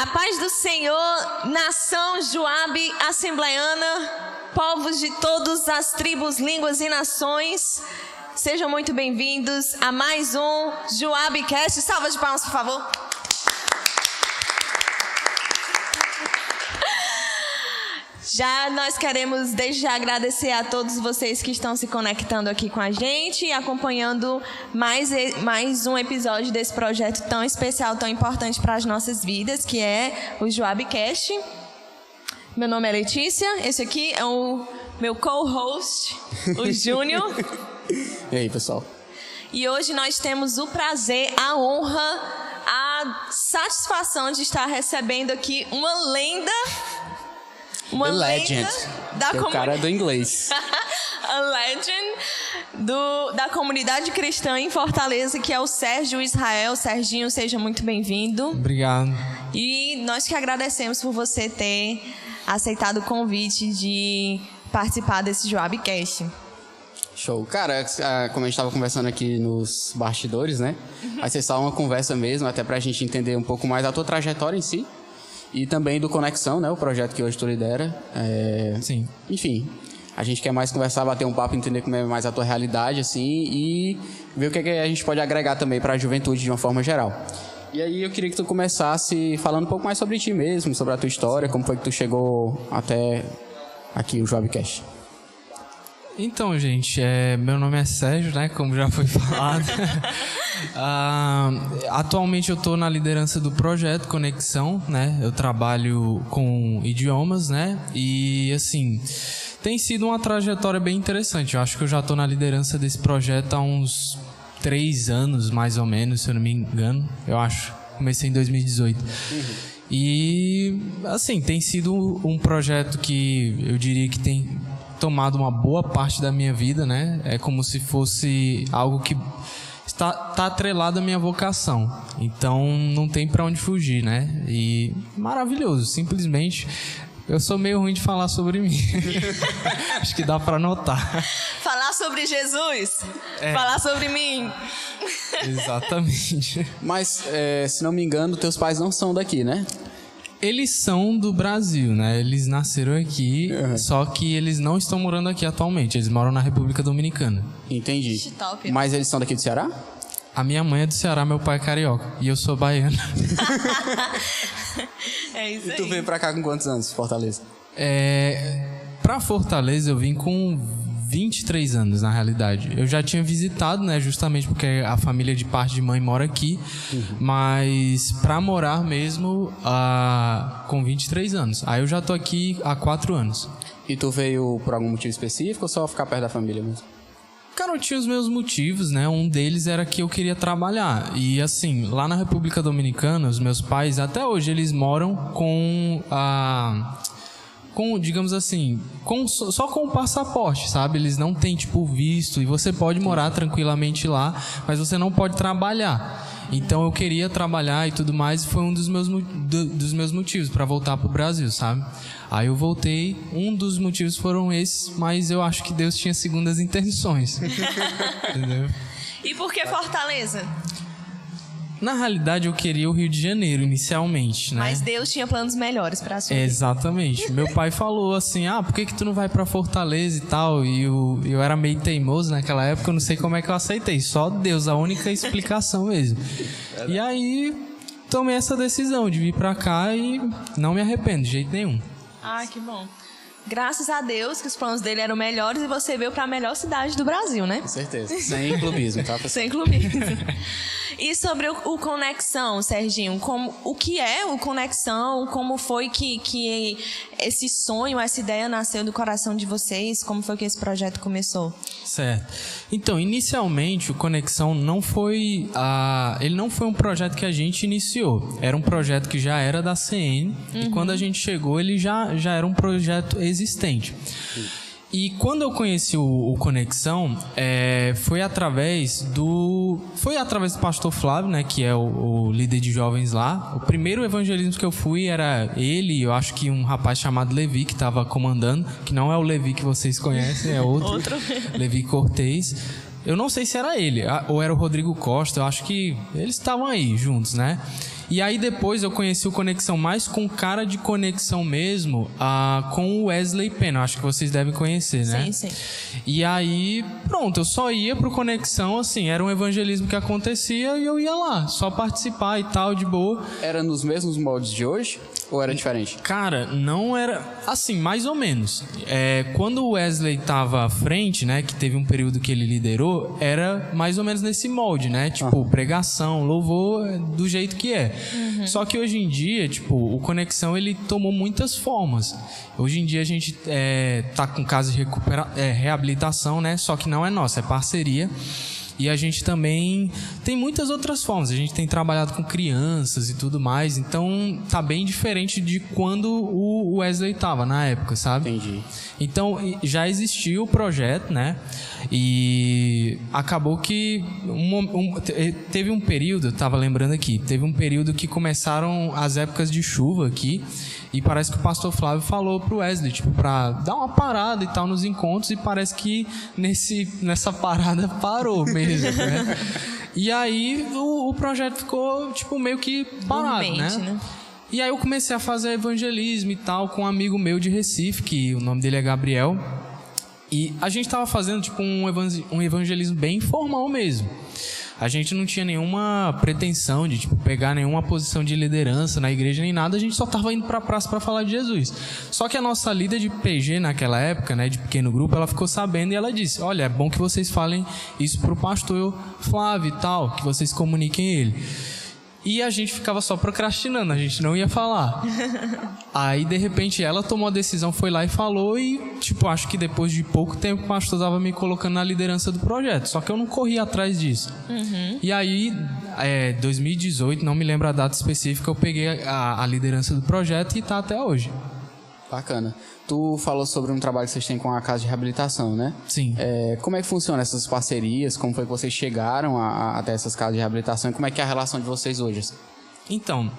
A paz do Senhor, nação Joabe assembleiana, povos de todas as tribos, línguas e nações, sejam muito bem-vindos a mais um Joabe Cast. Salva de palmas, por favor. Já nós queremos desde já agradecer a todos vocês que estão se conectando aqui com a gente e acompanhando mais, mais um episódio desse projeto tão especial, tão importante para as nossas vidas, que é o Joabcast. Meu nome é Letícia, esse aqui é o meu co-host, o Júnior. e aí, pessoal? E hoje nós temos o prazer, a honra, a satisfação de estar recebendo aqui uma lenda uma The Legend. Da comun... O cara é do inglês. a legend do, da comunidade cristã em Fortaleza, que é o Sérgio Israel. Serginho, seja muito bem-vindo. Obrigado. E nós que agradecemos por você ter aceitado o convite de participar desse Joabcast. Show. Cara, como a gente estava conversando aqui nos bastidores, né? Uhum. Vai ser só uma conversa mesmo, até para a gente entender um pouco mais a tua trajetória em si e também do Conexão, né? O projeto que hoje tu lidera. É... Sim. Enfim, a gente quer mais conversar, bater um papo, entender como é mais a tua realidade, assim, e ver o que, é que a gente pode agregar também para a juventude de uma forma geral. E aí eu queria que tu começasse falando um pouco mais sobre ti mesmo, sobre a tua história, como foi que tu chegou até aqui o Jobcast. Então, gente, é, meu nome é Sérgio, né? Como já foi falado. Ah, atualmente eu estou na liderança do projeto Conexão, né? Eu trabalho com idiomas, né? E assim, tem sido uma trajetória bem interessante. Eu acho que eu já estou na liderança desse projeto há uns três anos, mais ou menos, se eu não me engano. Eu acho. Comecei em 2018. Uhum. E assim, tem sido um projeto que eu diria que tem tomado uma boa parte da minha vida, né? É como se fosse algo que está tá atrelado à minha vocação. Então não tem para onde fugir, né? E maravilhoso, simplesmente eu sou meio ruim de falar sobre mim. Acho que dá para notar. Falar sobre Jesus. É. Falar sobre mim. Exatamente. Mas, é, se não me engano, teus pais não são daqui, né? Eles são do Brasil, né? Eles nasceram aqui, uhum. só que eles não estão morando aqui atualmente. Eles moram na República Dominicana. Entendi. Mas eles são daqui do Ceará? A minha mãe é do Ceará, meu pai é carioca. E eu sou baiano. é isso aí. E tu veio pra cá com quantos anos, Fortaleza? É... Pra Fortaleza eu vim com 23 anos, na realidade. Eu já tinha visitado, né, justamente porque a família de parte de mãe mora aqui, uhum. mas para morar mesmo uh, com 23 anos. Aí eu já tô aqui há 4 anos. E tu veio por algum motivo específico ou só ficar perto da família mesmo? Cara, eu tinha os meus motivos, né? Um deles era que eu queria trabalhar. E assim, lá na República Dominicana, os meus pais, até hoje, eles moram com a com, digamos assim, com, só com o passaporte, sabe? Eles não têm, tipo, visto. E você pode morar tranquilamente lá, mas você não pode trabalhar. Então eu queria trabalhar e tudo mais, e foi um dos meus, do, dos meus motivos para voltar pro Brasil, sabe? Aí eu voltei, um dos motivos foram esses, mas eu acho que Deus tinha segundas intenções. Entendeu? E por que Fortaleza? Na realidade, eu queria o Rio de Janeiro inicialmente, né? Mas Deus tinha planos melhores para sua Exatamente. Meu pai falou assim: "Ah, por que que tu não vai para Fortaleza e tal?" E eu, eu era meio teimoso naquela época, eu não sei como é que eu aceitei. Só Deus, a única explicação mesmo. E aí tomei essa decisão de vir para cá e não me arrependo de jeito nenhum. Ah, que bom graças a Deus que os planos dele eram melhores e você veio para a melhor cidade do Brasil, né? Com certeza. Sem clubismo, tá? Sem clubismo. E sobre o, o, Conexão, Serginho, como, o que é o Conexão? Como foi que, que esse sonho, essa ideia nasceu do coração de vocês? Como foi que esse projeto começou? Certo. Então, inicialmente, o Conexão não foi. A, ele não foi um projeto que a gente iniciou. Era um projeto que já era da CN. Uhum. E quando a gente chegou, ele já, já era um projeto existente. Uhum. E quando eu conheci o, o Conexão, é, foi através do. Foi através do pastor Flávio, né? Que é o, o, líder de jovens lá. O primeiro evangelismo que eu fui era ele, eu acho que um rapaz chamado Levi, que estava comandando, que não é o Levi que vocês conhecem, é outro. outro. Levi Cortez. Eu não sei se era ele, ou era o Rodrigo Costa, eu acho que eles estavam aí juntos, né? E aí depois eu conheci o Conexão mais com cara de conexão mesmo, ah, com o Wesley Pena. Acho que vocês devem conhecer, né? Sim, sim. E aí, pronto, eu só ia pro Conexão, assim, era um evangelismo que acontecia e eu ia lá, só participar e tal, de boa. Era nos mesmos moldes de hoje ou era diferente? Cara, não era assim, mais ou menos. É, quando o Wesley tava à frente, né, que teve um período que ele liderou, era mais ou menos nesse molde, né? Tipo, pregação, louvor, do jeito que é. Só que hoje em dia, tipo, o Conexão ele tomou muitas formas. Hoje em dia a gente é, tá com casos de recupera é, reabilitação, né? Só que não é nossa, é parceria. E a gente também tem muitas outras formas. A gente tem trabalhado com crianças e tudo mais. Então tá bem diferente de quando o Wesley tava na época, sabe? Entendi. Então já existia o projeto, né? E acabou que um- um- te- teve um período, eu tava lembrando aqui, teve um período que começaram as épocas de chuva aqui. E parece que o pastor Flávio falou pro Wesley, tipo, pra dar uma parada e tal nos encontros, e parece que nesse, nessa parada parou mesmo, né? E aí o, o projeto ficou, tipo, meio que parado, Dormente, né? né? E aí eu comecei a fazer evangelismo e tal com um amigo meu de Recife, que o nome dele é Gabriel. E a gente tava fazendo tipo um um evangelismo bem informal mesmo. A gente não tinha nenhuma pretensão de tipo pegar nenhuma posição de liderança na igreja nem nada, a gente só tava indo pra praça para falar de Jesus. Só que a nossa líder de PG naquela época, né, de pequeno grupo, ela ficou sabendo e ela disse: "Olha, é bom que vocês falem isso pro pastor Flávio e tal, que vocês comuniquem ele". E a gente ficava só procrastinando, a gente não ia falar. Aí, de repente, ela tomou a decisão, foi lá e falou, e, tipo, acho que depois de pouco tempo o pastor estava me colocando na liderança do projeto. Só que eu não corri atrás disso. E aí, é, 2018, não me lembro a data específica, eu peguei a, a liderança do projeto e tá até hoje. Bacana. Tu falou sobre um trabalho que vocês têm com a casa de reabilitação, né? Sim. É, como é que funciona essas parcerias? Como foi que vocês chegaram até essas casas de reabilitação? E como é que é a relação de vocês hoje? Então,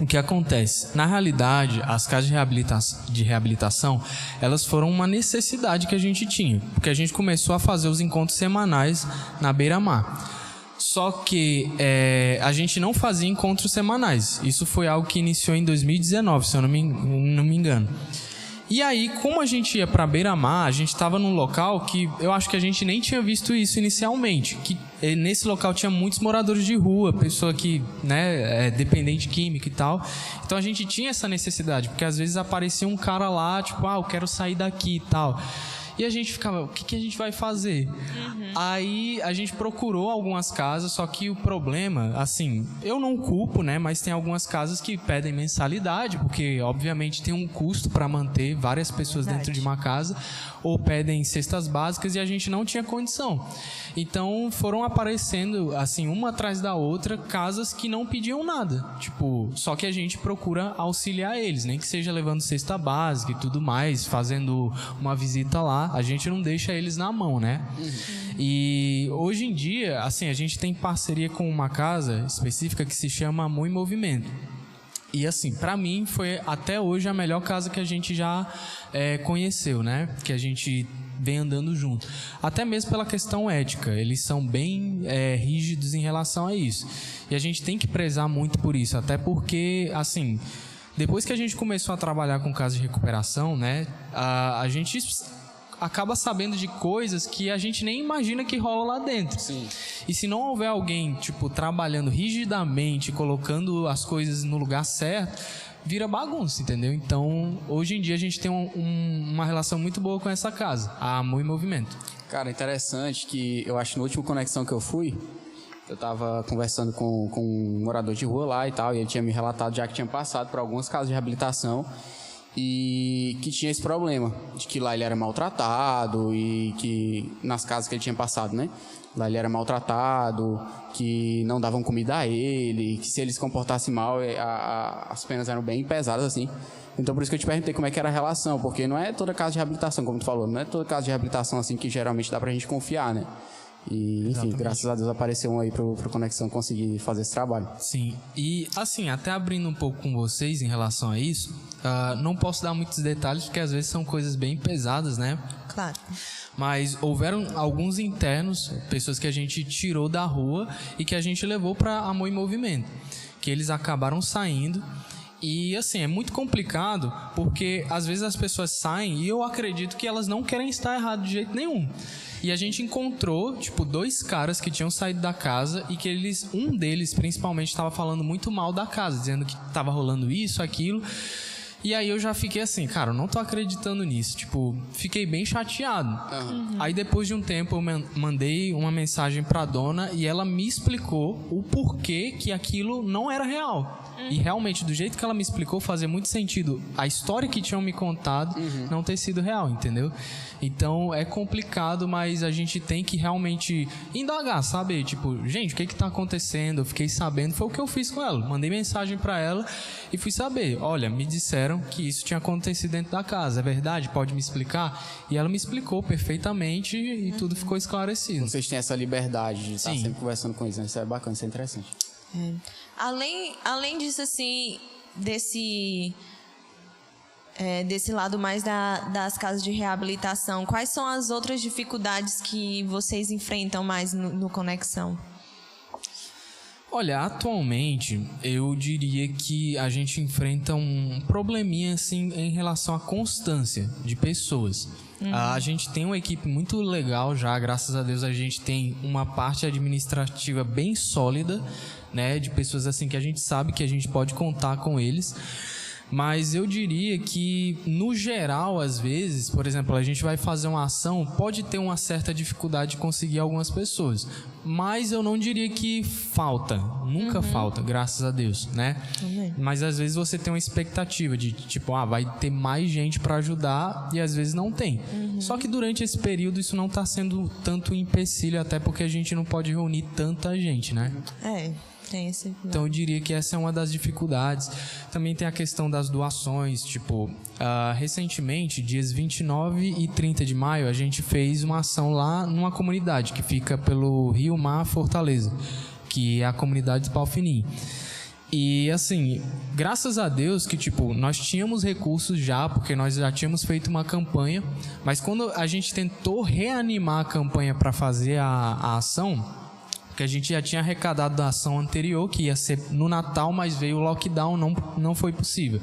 o que acontece? Na realidade, as casas de reabilitação, de reabilitação, elas foram uma necessidade que a gente tinha, porque a gente começou a fazer os encontros semanais na beira-mar. Só que é, a gente não fazia encontros semanais. Isso foi algo que iniciou em 2019, se eu não me, não me engano. E aí, como a gente ia pra beira-mar, a gente estava num local que eu acho que a gente nem tinha visto isso inicialmente. Que eh, nesse local tinha muitos moradores de rua, pessoa que, né, é dependente química e tal. Então a gente tinha essa necessidade, porque às vezes aparecia um cara lá, tipo, ah, eu quero sair daqui e tal. E a gente ficava, o que, que a gente vai fazer? Aí a gente procurou algumas casas, só que o problema, assim, eu não culpo, né? Mas tem algumas casas que pedem mensalidade, porque obviamente tem um custo para manter várias pessoas dentro de uma casa, ou pedem cestas básicas e a gente não tinha condição. Então foram aparecendo, assim, uma atrás da outra, casas que não pediam nada. Tipo, só que a gente procura auxiliar eles, nem que seja levando cesta básica e tudo mais, fazendo uma visita lá, a gente não deixa eles na mão, né? E hoje em dia, assim, a gente tem parceria com uma casa específica que se chama Amor em Movimento. E assim, pra mim foi até hoje a melhor casa que a gente já é, conheceu, né? Que a gente vem andando junto. Até mesmo pela questão ética, eles são bem é, rígidos em relação a isso. E a gente tem que prezar muito por isso, até porque, assim, depois que a gente começou a trabalhar com casos de recuperação, né? A, a gente acaba sabendo de coisas que a gente nem imagina que rola lá dentro. Sim. E se não houver alguém, tipo, trabalhando rigidamente, colocando as coisas no lugar certo, vira bagunça, entendeu? Então, hoje em dia a gente tem um- um- uma relação muito boa com essa casa, a Amor e Movimento. Cara, interessante que eu acho que no último conexão que eu fui, eu tava conversando com, com um morador de rua lá e tal, e ele tinha me relatado já que tinha passado por algumas casas de reabilitação e que tinha esse problema, de que lá ele era maltratado e que nas casas que ele tinha passado, né? Lá ele era maltratado, que não davam comida a ele, que se ele se comportasse mal, eh, a- a- as penas eram bem pesadas assim. Então por isso que eu te perguntei como é que era a relação, porque não é toda casa de reabilitação, como tu falou, não é toda casa de reabilitação assim que geralmente dá pra gente confiar, né? E, enfim, graças a Deus apareceu um aí pro, pro Conexão conseguir fazer esse trabalho. Sim, e assim, até abrindo um pouco com vocês em relação a isso, ah, não posso dar muitos detalhes porque às vezes são coisas bem pesadas, né? Claro. Mas houveram alguns internos, pessoas que a gente tirou da rua e que a gente levou para Amor em Movimento. que eles acabaram saindo. E assim, é muito complicado porque às vezes as pessoas saem e eu acredito que elas não querem estar errado de jeito nenhum. E a gente encontrou, tipo, dois caras que tinham saído da casa e que eles, um deles principalmente, estava falando muito mal da casa, dizendo que estava rolando isso, aquilo. E aí eu já fiquei assim, cara, eu não tô acreditando nisso. Tipo, fiquei bem chateado. Uhum. Aí depois de um tempo eu mandei uma mensagem pra dona e ela me explicou o porquê que aquilo não era real. E realmente, do jeito que ela me explicou, fazia muito sentido a história que tinham me contado uhum. não ter sido real, entendeu? Então é complicado, mas a gente tem que realmente indagar, sabe? Tipo, gente, o que que tá acontecendo? Eu fiquei sabendo, foi o que eu fiz com ela. Mandei mensagem para ela e fui saber. Olha, me disseram que isso tinha acontecido dentro da casa, é verdade? Pode me explicar? E ela me explicou perfeitamente e tudo ficou esclarecido. Vocês têm essa liberdade de estar Sim. sempre conversando com eles, né? Isso é bacana, isso é interessante. É. Além, além disso, assim, desse é, desse lado mais da, das casas de reabilitação, quais são as outras dificuldades que vocês enfrentam mais no, no Conexão? Olha, atualmente eu diria que a gente enfrenta um probleminha assim em relação à constância de pessoas. Uhum. A gente tem uma equipe muito legal já, graças a Deus a gente tem uma parte administrativa bem sólida, né, de pessoas assim que a gente sabe que a gente pode contar com eles. Mas eu diria que, no geral, às vezes, por exemplo, a gente vai fazer uma ação, pode ter uma certa dificuldade de conseguir algumas pessoas. Mas eu não diria que falta. Nunca uhum. falta, graças a Deus, né? Uhum. Mas às vezes você tem uma expectativa de, tipo, ah, vai ter mais gente para ajudar e às vezes não tem. Uhum. Só que durante esse período isso não está sendo tanto empecilho, até porque a gente não pode reunir tanta gente, né? É. Tem esse... Então eu diria que essa é uma das dificuldades. Também tem a questão das doações, tipo, uh, recentemente, dias 29 e 30 de maio, a gente fez uma ação lá numa comunidade que fica pelo Rio Mar Fortaleza, que é a comunidade de Palfinim. E assim, graças a Deus que tipo, nós tínhamos recursos já, porque nós já tínhamos feito uma campanha, mas quando a gente tentou reanimar a campanha para fazer a, a ação, a gente já tinha arrecadado da ação anterior, que ia ser no Natal, mas veio o lockdown, não, não foi possível.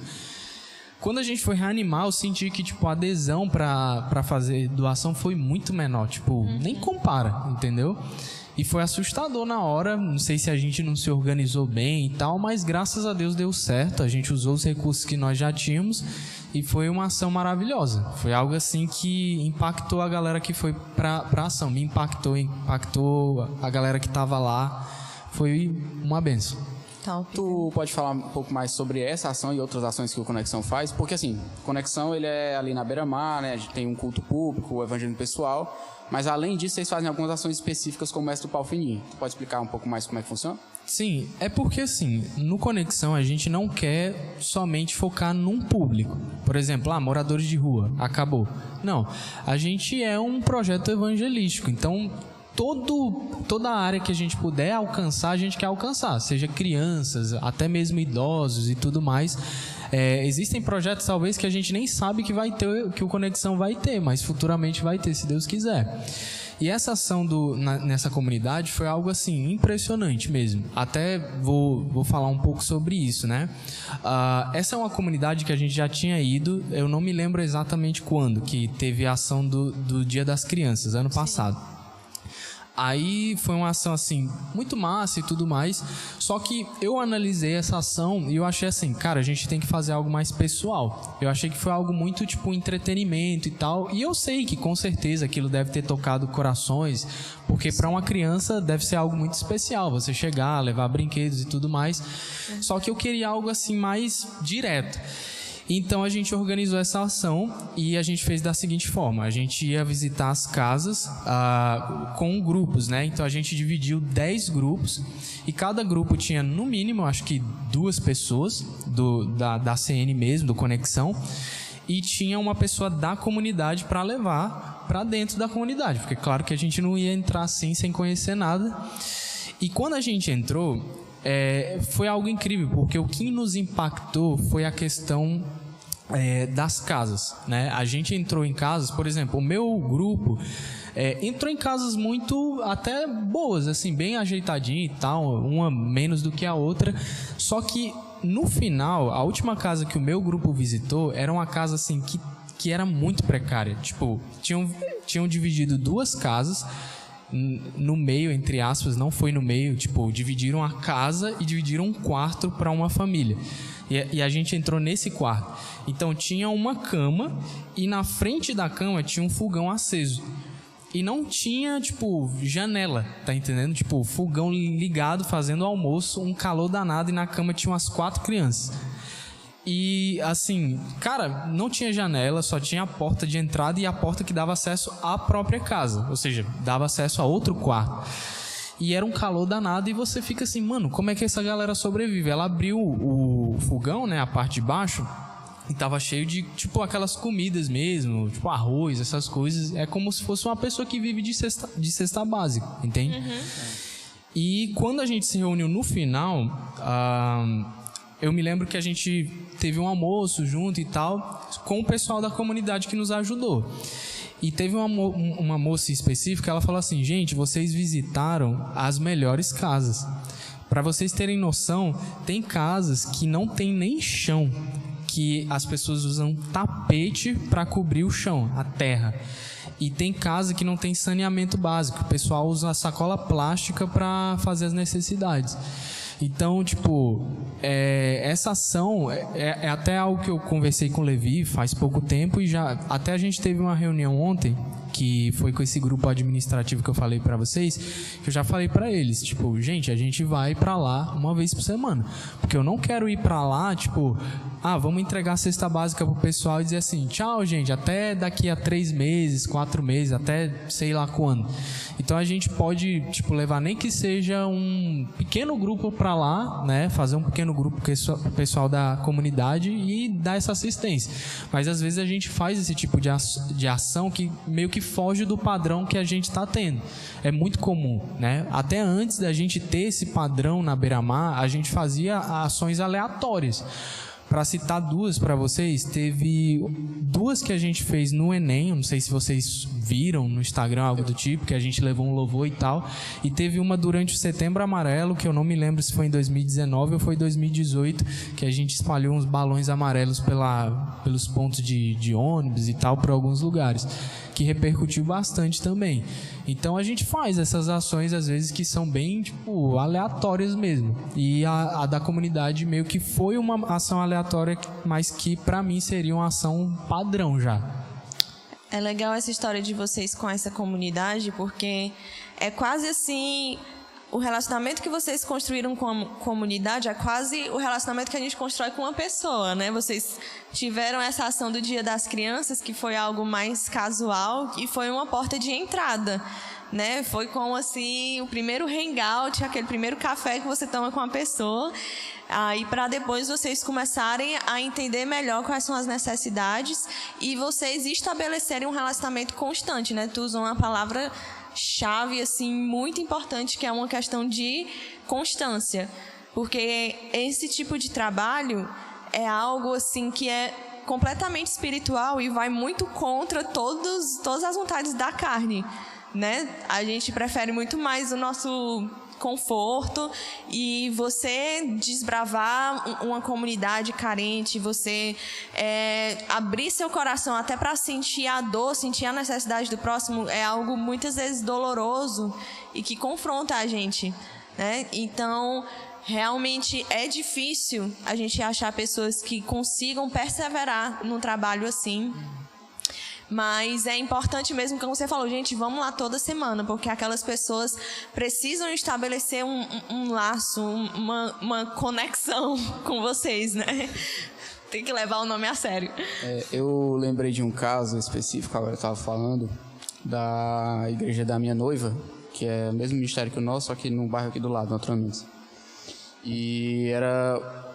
Quando a gente foi reanimar, eu senti que tipo, a adesão para fazer doação foi muito menor. Tipo, nem compara, entendeu? E foi assustador na hora. Não sei se a gente não se organizou bem e tal, mas graças a Deus deu certo. A gente usou os recursos que nós já tínhamos e foi uma ação maravilhosa. Foi algo assim que impactou a galera que foi pra, pra ação. Me impactou, impactou a galera que estava lá. Foi uma benção. Top. Tu pode falar um pouco mais sobre essa ação e outras ações que o Conexão faz? Porque assim, Conexão ele é ali na beira-mar, né? A gente tem um culto público, o evangelho pessoal. Mas além disso, vocês fazem algumas ações específicas como essa do pau fininho. Tu pode explicar um pouco mais como é que funciona? Sim, é porque assim, no Conexão a gente não quer somente focar num público. Por exemplo, ah, moradores de rua, acabou. Não, a gente é um projeto evangelístico, então todo, toda a área que a gente puder alcançar, a gente quer alcançar, seja crianças, até mesmo idosos e tudo mais. É, existem projetos talvez que a gente nem sabe que vai ter, que o Conexão vai ter, mas futuramente vai ter, se Deus quiser. E essa ação do, na, nessa comunidade foi algo assim impressionante mesmo. Até vou, vou falar um pouco sobre isso, né? Uh, essa é uma comunidade que a gente já tinha ido, eu não me lembro exatamente quando, que teve a ação do, do Dia das Crianças, ano Sim. passado. Aí foi uma ação assim, muito massa e tudo mais. Só que eu analisei essa ação e eu achei assim, cara, a gente tem que fazer algo mais pessoal. Eu achei que foi algo muito tipo entretenimento e tal. E eu sei que com certeza aquilo deve ter tocado corações, porque para uma criança deve ser algo muito especial, você chegar, levar brinquedos e tudo mais. Só que eu queria algo assim mais direto. Então a gente organizou essa ação e a gente fez da seguinte forma: a gente ia visitar as casas ah, com grupos, né? Então a gente dividiu 10 grupos e cada grupo tinha no mínimo, acho que duas pessoas do, da, da CN mesmo, do Conexão, e tinha uma pessoa da comunidade para levar para dentro da comunidade, porque claro que a gente não ia entrar assim sem conhecer nada. E quando a gente entrou, é, foi algo incrível, porque o que nos impactou foi a questão é, das casas, né? A gente entrou em casas, por exemplo, o meu grupo é, entrou em casas muito até boas, assim, bem ajeitadinho e tal, uma menos do que a outra. Só que no final, a última casa que o meu grupo visitou era uma casa assim que, que era muito precária. Tipo, tinham, tinham dividido duas casas no meio, entre aspas, não foi no meio, tipo, dividiram a casa e dividiram um quarto para uma família. E, e, a gente entrou nesse quarto. Então tinha uma cama e na frente da cama tinha um fogão aceso. E não tinha, tipo, janela, tá entendendo? Tipo, fogão ligado, fazendo almoço, um calor danado e na cama tinha umas quatro crianças. E assim, cara, não tinha janela, só tinha a porta de entrada e a porta que dava acesso à própria casa, ou seja, dava acesso a outro quarto. E era um calor danado e você fica assim, mano, como é que essa galera sobrevive? Ela abriu o fogão, né, a parte de baixo, e tava cheio de, tipo, aquelas comidas mesmo, tipo arroz, essas coisas. É como se fosse uma pessoa que vive de cesta, de cesta básica, entende? Uhum. E quando a gente se reuniu no final, uh, eu me lembro que a gente teve um almoço junto e tal, com o pessoal da comunidade que nos ajudou. E teve uma, uma moça específica, ela falou assim: gente, vocês visitaram as melhores casas. Para vocês terem noção, tem casas que não tem nem chão que as pessoas usam tapete para cobrir o chão, a terra. E tem casa que não tem saneamento básico. O pessoal usa sacola plástica para fazer as necessidades. Então, tipo, é, essa ação é, é, é, até algo que eu conversei com o Levi faz pouco tempo e já até a gente teve uma reunião ontem que foi com esse grupo administrativo que eu falei para vocês, que eu já falei para eles, tipo, gente, a gente vai para lá uma vez por semana, porque eu não quero ir para lá, tipo, ah, vamos entregar a cesta básica pro pessoal e dizer assim, tchau, gente, até daqui a três meses, quatro meses, até sei lá quando. Então a gente pode, tipo, levar nem que seja um pequeno grupo para lá, né, fazer um pequeno grupo com o pessoal da comunidade e dar essa assistência. Mas às vezes a gente faz esse tipo de ação que meio que foge do padrão que a gente está tendo. É muito comum, né? Até antes da gente ter esse padrão na beira-mar, a gente fazia ações aleatórias. Para citar duas para vocês, teve duas que a gente fez no Enem, não sei se vocês viram no Instagram algo do tipo, que a gente levou um louvor e tal, e teve uma durante o Setembro Amarelo, que eu não me lembro se foi em 2019 ou foi 2018, que a gente espalhou uns balões amarelos pela, pelos pontos de, de ônibus e tal para alguns lugares que repercutiu bastante também. Então a gente faz essas ações às vezes que são bem tipo aleatórias mesmo. E a, a da comunidade meio que foi uma ação aleatória, mas que para mim seria uma ação padrão já. É legal essa história de vocês com essa comunidade, porque é quase assim o relacionamento que vocês construíram com a comunidade é quase o relacionamento que a gente constrói com uma pessoa, né? Vocês tiveram essa ação do Dia das Crianças, que foi algo mais casual e foi uma porta de entrada, né? Foi como assim o primeiro hangout, aquele primeiro café que você toma com a pessoa, aí para depois vocês começarem a entender melhor quais são as necessidades e vocês estabelecerem um relacionamento constante, né? Tu usou uma palavra chave assim muito importante que é uma questão de constância, porque esse tipo de trabalho é algo assim que é completamente espiritual e vai muito contra todos, todas as vontades da carne, né? A gente prefere muito mais o nosso conforto e você desbravar uma comunidade carente, você é, abrir seu coração até para sentir a dor, sentir a necessidade do próximo é algo muitas vezes doloroso e que confronta a gente, né? Então realmente é difícil a gente achar pessoas que consigam perseverar num trabalho assim. Mas é importante mesmo, como você falou, gente, vamos lá toda semana, porque aquelas pessoas precisam estabelecer um, um, laço, uma, uma conexão com vocês, né? Tem que levar o nome a sério. É, eu lembrei de um caso específico, agora eu estava falando, da igreja da minha noiva, que é o mesmo ministério que o nosso, só que no bairro aqui do lado, naturalmente. E era.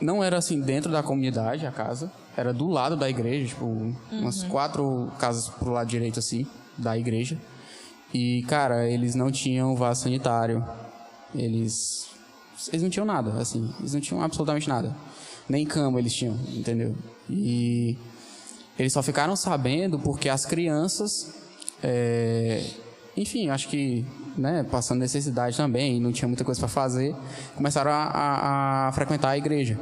Não era assim dentro da comunidade a casa, era do lado da igreja, tipo, uhum. umas quatro casas pro lado direito, assim, da igreja. E, cara, eles não tinham vaso sanitário. Eles eles não tinham nada, assim, eles não tinham absolutamente nada. Nem cama eles tinham, entendeu? E eles só ficaram sabendo porque as crianças, é, enfim, acho que né, passando necessidade também, não tinha muita coisa para fazer, começaram a, a, a, frequentar a igreja.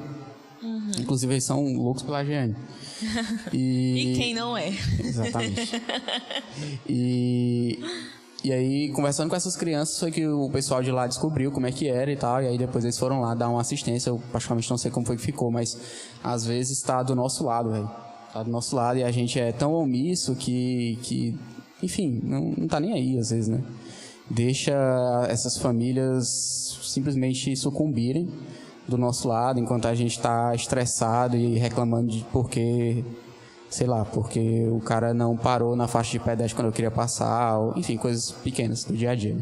Uhum. Inclusive, eles são loucos pela Giane. E... e quem não é? Exatamente. E, e aí, conversando com essas crianças, foi que o pessoal de lá descobriu como é que era e tal, e aí depois eles foram lá dar uma assistência. Eu praticamente não sei como foi que ficou, mas às vezes está do nosso lado, velho. Está do nosso lado e a gente é tão omisso que, que enfim, não, não tá nem aí às vezes, né? deixa essas famílias simplesmente sucumbirem do nosso lado, enquanto a gente está estressado e reclamando de porque, sei lá, porque o cara não parou na faixa de pedestre quando eu queria passar, ou, enfim, coisas pequenas do dia a dia.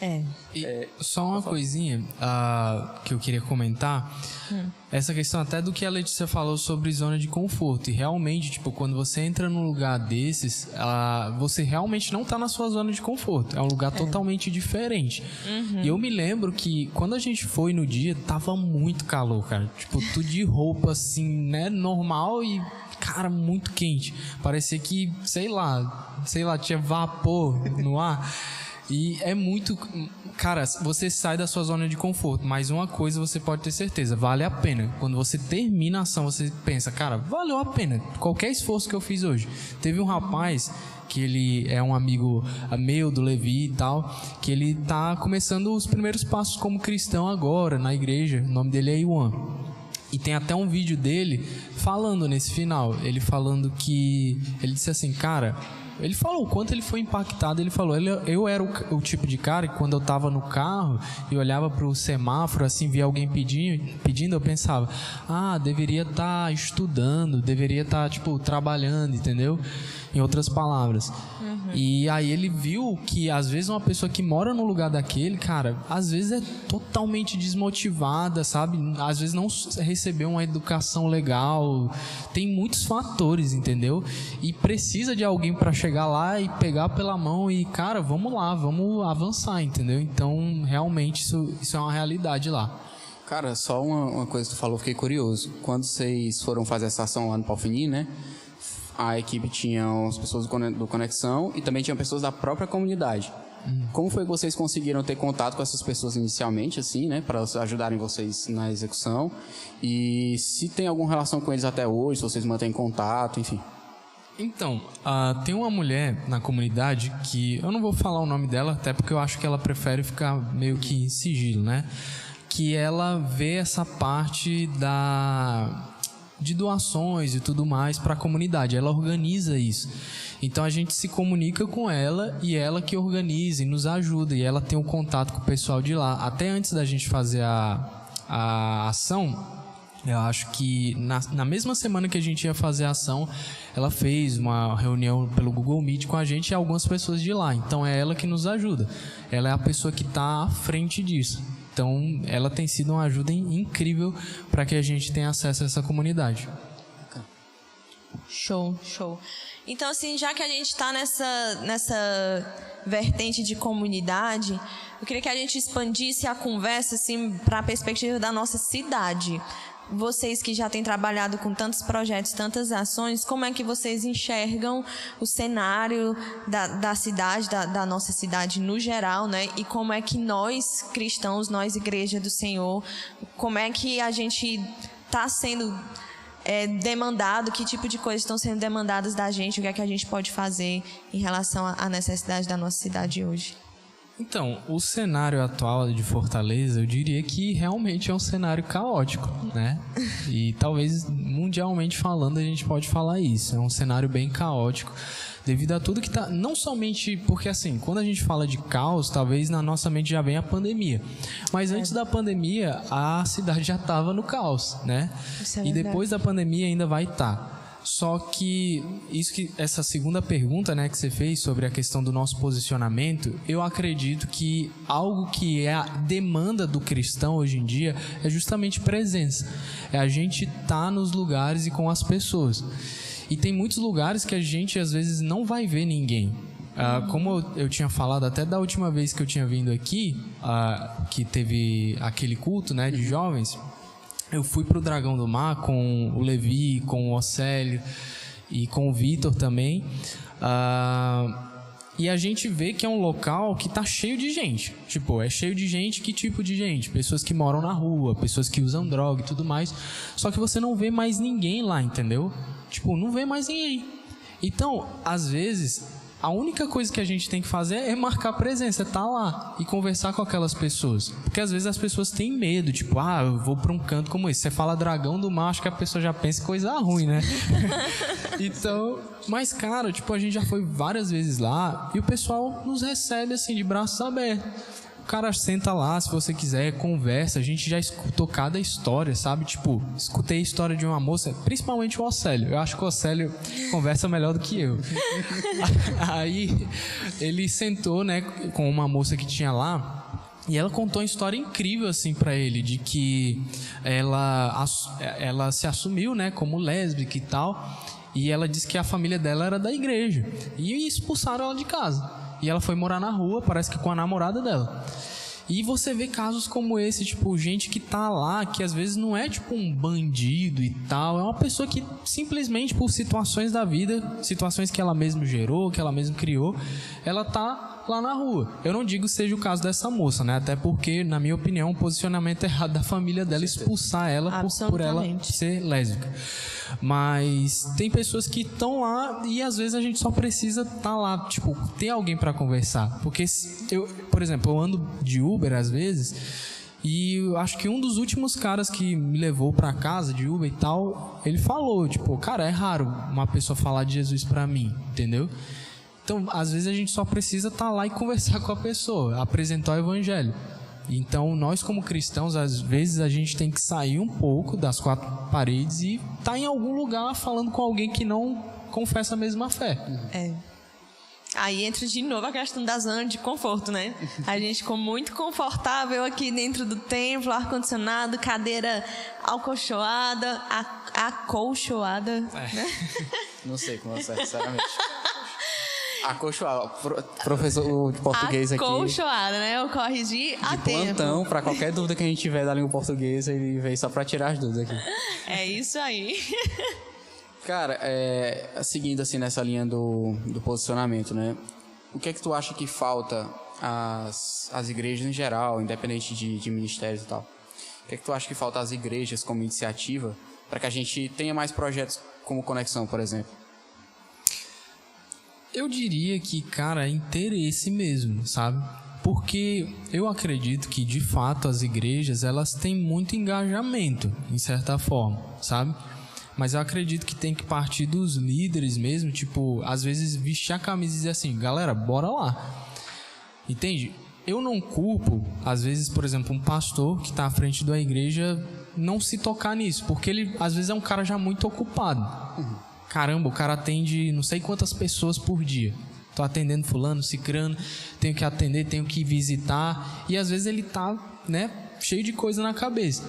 É. E só uma coisinha uh, que eu queria comentar. Hum. Essa questão até do que a Letícia falou sobre zona de conforto. E realmente, tipo, quando você entra num lugar desses, uh, você realmente não está na sua zona de conforto. É um lugar é. totalmente diferente. Uhum. E eu me lembro que quando a gente foi no dia, tava muito calor, cara. Tipo, tudo de roupa assim, né? Normal e cara, muito quente. Parecia que, sei lá, sei lá, tinha vapor no ar. E é muito. Cara, você sai da sua zona de conforto, mas uma coisa você pode ter certeza: vale a pena. Quando você termina a ação, você pensa, cara, valeu a pena. Qualquer esforço que eu fiz hoje. Teve um rapaz que ele é um amigo meu do Levi e tal, que ele tá começando os primeiros passos como cristão agora na igreja. O nome dele é Iwan. E tem até um vídeo dele falando nesse final. Ele falando que. Ele disse assim, cara ele falou o quanto ele foi impactado. Ele falou: ele, eu era o, o, tipo de cara que quando eu tava no carro e olhava para o semáforo, assim, via alguém pedindo, pedindo, eu pensava: ah, deveria estar tá estudando, deveria estar, tá, tipo, trabalhando, entendeu? Em outras palavras. Uhum. E aí ele viu que às vezes uma pessoa que mora no lugar daquele, cara, às vezes é totalmente desmotivada, sabe? Às vezes não recebeu uma educação legal. Tem muitos fatores, entendeu? E precisa de alguém para chegar lá e pegar pela mão e, cara, vamos lá, vamos avançar, entendeu? Então, realmente isso, isso é uma realidade lá. Cara, só uma, uma coisa que tu falou, fiquei curioso. Quando vocês foram fazer essa ação lá no Palfini, né? A equipe tinha as pessoas do Conexão e também tinha pessoas da própria comunidade. Hum. Como foi que vocês conseguiram ter contato com essas pessoas inicialmente, assim, né, para ajudarem vocês na execução? E se tem alguma relação com eles até hoje, se vocês mantêm contato, enfim. Então, uh, tem uma mulher na comunidade que eu não vou falar o nome dela, até porque eu acho que ela prefere ficar meio que em sigilo, né? Que ela vê essa parte da de doações e tudo mais para a comunidade. Ela organiza isso. Então a gente se comunica com ela e ela que organiza e nos ajuda. E ela tem o um contato com o pessoal de lá. Até antes da gente fazer a, a ação, eu acho que na, na mesma semana que a gente ia fazer a ação, ela fez uma reunião pelo Google Meet com a gente e algumas pessoas de lá. Então é ela que nos ajuda. Ela é a pessoa que está à frente disso. Então, ela tem sido uma ajuda incrível para que a gente tenha acesso a essa comunidade. Show, show. Então, assim, já que a gente está nessa, nessa vertente de comunidade, eu queria que a gente expandisse a conversa assim, para a perspectiva da nossa cidade vocês que já têm trabalhado com tantos projetos, tantas ações, como é que vocês enxergam o cenário da, da cidade, da, da, nossa cidade no geral, né? E como é que nós, cristãos, nós, Igreja do Senhor, como é que a gente está sendo é, demandado, que tipo de coisas estão sendo demandadas da gente, o que é que a gente pode fazer em relação à necessidade da nossa cidade hoje? Então, o cenário atual de Fortaleza, eu diria que realmente é um cenário caótico, né? E talvez mundialmente falando a gente pode falar isso. É um cenário bem caótico devido a tudo que está não somente porque assim quando a gente fala de caos talvez na nossa mente já venha a pandemia mas antes da pandemia a cidade já estava no caos né é e depois da pandemia ainda vai estar tá. Só que isso que essa segunda pergunta, né, que você fez sobre a questão do nosso posicionamento, eu acredito que algo que é a demanda do cristão hoje em dia é justamente presença. É a gente estar tá nos lugares e com as pessoas. E tem muitos lugares que a gente às vezes não vai ver ninguém Uh, como eu, eu, tinha falado até da última vez que eu tinha vindo aqui, uh, que teve aquele culto né, de jovens, eu fui pro Dragão do Mar com o Levi, com o Océlio e com o Vitor também. Uh, e a gente vê que é um local que tá cheio de gente. Tipo, é cheio de gente, que tipo de gente? Pessoas que moram na rua, pessoas que usam droga e tudo mais. Só que você não vê mais ninguém lá, entendeu? Tipo, não vê mais ninguém. Então, às vezes, a única coisa que a gente tem que fazer é marcar presença, estar tá lá e conversar com aquelas pessoas. Porque às vezes as pessoas têm medo, tipo, ah, eu vou para um canto como esse. Você fala dragão do mar, acho que a pessoa já pensa coisa ruim, né? então, mas cara, tipo, a gente já foi várias vezes lá e o pessoal nos recebe assim de braços abertos cara senta lá, se você quiser, conversa. A gente já escutou cada história, sabe? Tipo, escutei a história de uma moça, principalmente o Océlio. Eu acho que o Océlio conversa melhor do que eu. Aí ele sentou, né, com uma moça que tinha lá. E ela contou uma história incrível assim para ele de que ela ela se assumiu, né, como lésbica e tal. E ela disse que a família dela era da igreja e expulsaram ela de casa. E ela foi morar na rua, parece que com a namorada dela. E você vê casos como esse, tipo, gente que tá lá, que às vezes não é tipo um bandido e tal, é uma pessoa que simplesmente por situações da vida, situações que ela mesma gerou, que ela mesma criou, ela tá lá na rua. Eu não digo seja o caso dessa moça, né? Até porque, na minha opinião, o posicionamento errado da família dela expulsar ela por, por ela ser lésbica. Mas tem pessoas que estão lá e às vezes a gente só precisa estar tá lá, tipo, ter alguém para conversar. Porque eu, por exemplo, eu ando de Uber às vezes e eu acho que um dos últimos caras que me levou para casa de Uber e tal, ele falou, tipo, cara, é raro uma pessoa falar de Jesus para mim, entendeu? Então, às vezes a gente só precisa estar tá lá e conversar com a pessoa, apresentar o evangelho. Então, nós como cristãos, às vezes a gente tem que sair um pouco das quatro paredes e estar tá em algum lugar falando com alguém que não confessa a mesma fé. É. Aí entra de novo a questão da zona de conforto, né? A gente ficou muito confortável aqui dentro do templo, ar-condicionado, cadeira acolchoada, acolchoada. É. Né? Não sei como é sinceramente. Acolchoada. Professor de português aqui. Acolchoada, né? Eu corrigi a de plantão, para qualquer dúvida que a gente tiver da língua portuguesa, ele veio só para tirar as dúvidas aqui. É isso aí. Cara, é, seguindo assim nessa linha do, do posicionamento, né? O que é que tu acha que falta às, às igrejas em geral, independente de, de ministérios e tal? O que é que tu acha que falta às igrejas como iniciativa para que a gente tenha mais projetos como Conexão, por exemplo? Eu diria que, cara, é interesse mesmo, sabe? Porque eu acredito que, de fato, as igrejas, elas têm muito engajamento, em certa forma, sabe? Mas eu acredito que tem que partir dos líderes mesmo, tipo, às vezes vestir a camisa e dizer assim, galera, bora lá. Entende? Eu não culpo, às vezes, por exemplo, um pastor que está à frente da igreja não se tocar nisso, porque ele às vezes é um cara já muito ocupado. Uhum caramba, o cara atende não sei quantas pessoas por dia. Tô atendendo fulano, cicrano, tenho que atender, tenho que visitar. E às vezes ele tá, né, cheio de coisa na cabeça.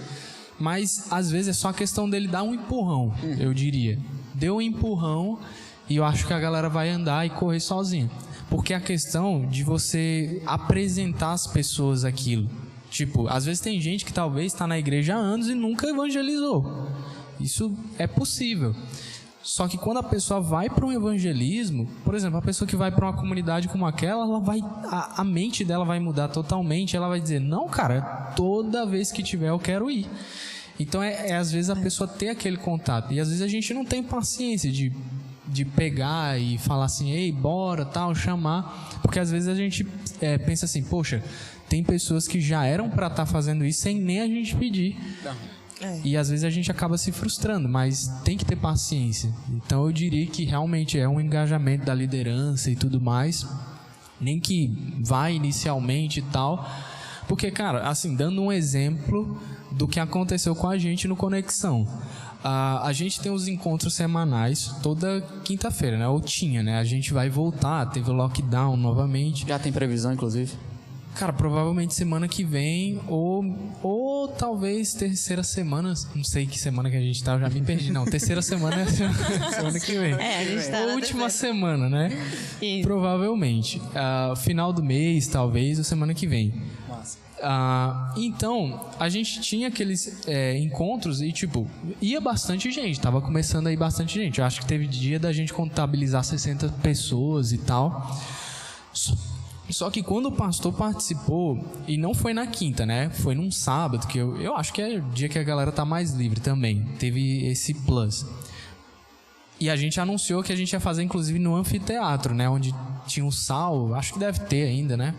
Mas às vezes é só a questão dele dar um empurrão, eu diria. Deu um empurrão e eu acho que a galera vai andar e correr sozinha. Porque a questão de você apresentar às pessoas aquilo. Tipo, às vezes tem gente que talvez está na igreja há anos e nunca evangelizou. Isso é possível. Só que quando a pessoa vai para um evangelismo, por exemplo, a pessoa que vai para uma comunidade como aquela, ela vai a, a, mente dela vai mudar totalmente, ela vai dizer: "Não, cara, toda vez que tiver eu quero ir". Então é, é às vezes a pessoa ter aquele contato e às vezes a gente não tem paciência de de pegar e falar assim, ei, bora, tal, chamar, porque às vezes a gente é, pensa assim, poxa, tem pessoas que já eram para estar tá fazendo isso sem nem a gente pedir. Não. É. E às vezes a gente acaba se frustrando, mas tem que ter paciência. Então eu diria que realmente é um engajamento da liderança e tudo mais. Nem que vá inicialmente e tal. Porque, cara, assim, dando um exemplo do que aconteceu com a gente no Conexão. A, a gente tem os encontros semanais toda quinta-feira, né? Ou tinha, né? A gente vai voltar, teve o lockdown novamente. Já tem previsão, inclusive? Cara, provavelmente semana que vem, ou, ou talvez terceira semana, não sei que semana que a gente tá, eu já me perdi. Não, terceira semana é a semana que vem. É, a gente tá última terceira. semana, né? Isso. Provavelmente. Ah, final do mês, talvez, ou semana que vem. Massa. Ah, então, a gente tinha aqueles é, encontros e, tipo, ia bastante gente, tava começando aí bastante gente. Eu acho que teve dia da gente contabilizar 60 pessoas e tal. Só, que quando o pastor participou, e não foi na quinta, né? Foi num sábado, que eu, eu acho que é o dia que a galera tá mais livre também. Teve esse plus. E a gente anunciou que a gente ia fazer, inclusive, no anfiteatro, né? Onde tinha o sal, acho que deve ter ainda, né?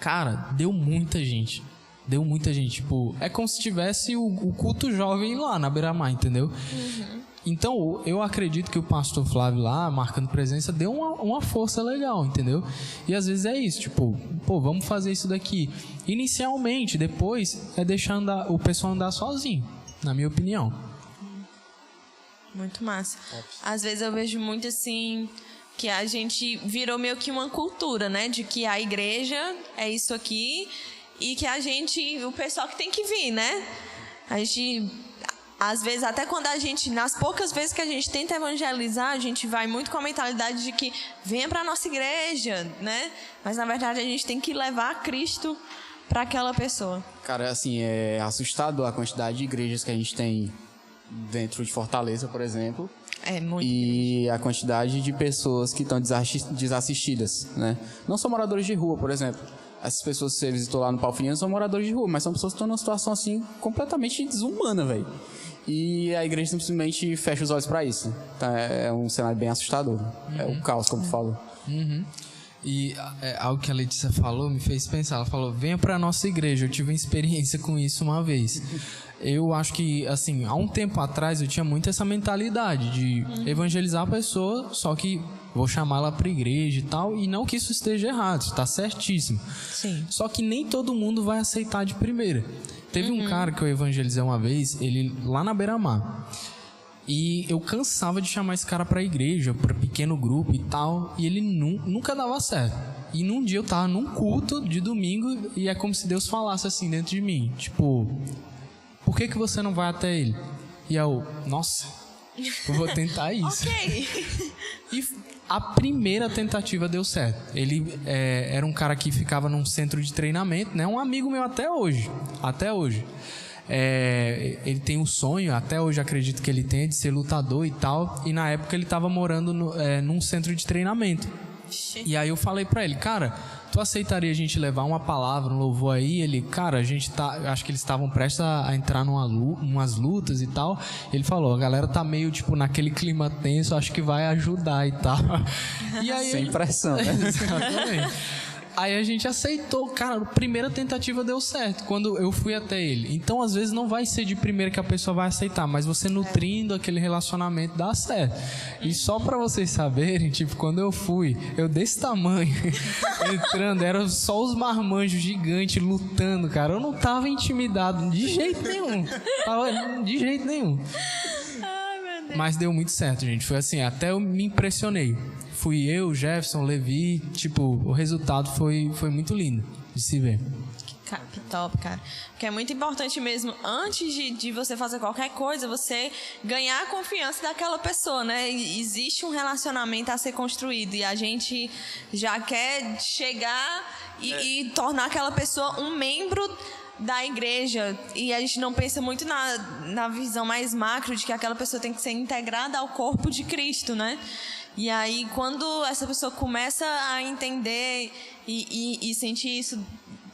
Cara, deu muita gente. Deu muita gente. Tipo, é como se tivesse o, o culto jovem lá na Beira-Mar, entendeu? Então, eu acredito que o pastor Flávio lá, marcando presença, deu uma, uma força legal, entendeu? E às vezes é isso, tipo, pô, vamos fazer isso daqui. Inicialmente, depois, é deixar andar, o pessoal andar sozinho, na minha opinião. Muito massa. Às vezes eu vejo muito assim que a gente virou meio que uma cultura, né? De que a igreja é isso aqui e que a gente, o pessoal que tem que vir, né? A gente, às vezes, até quando a gente, nas poucas vezes que a gente tenta evangelizar, a gente vai muito com a mentalidade de que venha para nossa igreja, né? Mas na verdade a gente tem que levar Cristo para aquela pessoa. Cara, assim, é assustador a quantidade de igrejas que a gente tem dentro de Fortaleza, por exemplo. É muito. E a quantidade de pessoas que estão desassi- desassistidas, né? Não são moradores de rua, por exemplo. Essas pessoas que você visitou lá no Palfiniano são moradores de rua, mas são pessoas que estão numa situação, assim, completamente desumana, velho. E a igreja simplesmente fecha os olhos pra isso. Então é um cenário bem assustador. É o caos, como tu falou. E é, algo que a Letícia falou me fez pensar. Ela falou: venha para nossa igreja. Eu tive uma experiência com isso uma vez. Eu acho que, assim, há um tempo atrás eu tinha muito essa mentalidade de evangelizar a pessoa, só que vou chamá-la para igreja e tal. E não que isso esteja errado, está certíssimo. Sim. Só que nem todo mundo vai aceitar de primeira. Teve um cara que eu evangelizei uma vez, ele lá na beira-mar. E eu cansava de chamar esse cara pra igreja, pra pequeno grupo e tal, e ele nu- nunca dava certo. E num dia eu tava num culto de domingo e é como se Deus falasse assim dentro de mim, tipo, por que que você não vai até ele? E eu, nossa, eu vou tentar isso. Ok. E a primeira tentativa deu certo. Ele é, era um cara que ficava num centro de treinamento, né? Um amigo meu até hoje. Até hoje. É, ele tem um sonho, até hoje acredito que ele tenha, de ser lutador e tal. E na época ele estava morando no, é, num centro de treinamento. E aí eu falei pra ele, cara, tu aceitaria a gente levar uma palavra, um louvor aí? Ele, cara, a gente tá. Acho que eles estavam prestes a, a entrar numa umas lutas e tal. Ele falou, a galera tá meio, tipo, naquele clima tenso, acho que vai ajudar e tal. E aí. Sem pressão, né? Exatamente. Aí a gente aceitou, cara, a primeira tentativa deu certo, quando eu fui até ele. Então, às vezes, não vai ser de primeira que a pessoa vai aceitar, mas você nutrindo aquele relacionamento dá certo. E só pra vocês saberem, tipo, quando eu fui, eu desse tamanho, entrando, eram só os marmanjos gigantes lutando, cara. Eu não tava intimidado de jeito nenhum. Tava de jeito nenhum. Mas deu muito certo, gente. Foi assim, até eu me impressionei. Fui eu, Jefferson, Levi, tipo, o resultado foi, foi muito lindo de se ver. Que top, cara. Porque é muito importante mesmo, antes de, de você fazer qualquer coisa, você ganhar a confiança daquela pessoa, né? E Existe um relacionamento a ser construído e a gente já quer chegar e, e tornar aquela pessoa um membro da igreja e a gente não pensa muito na, na visão mais macro de que aquela pessoa tem que ser integrada ao corpo de Cristo, né? E aí, quando essa pessoa começa a entender e, e, e sentir isso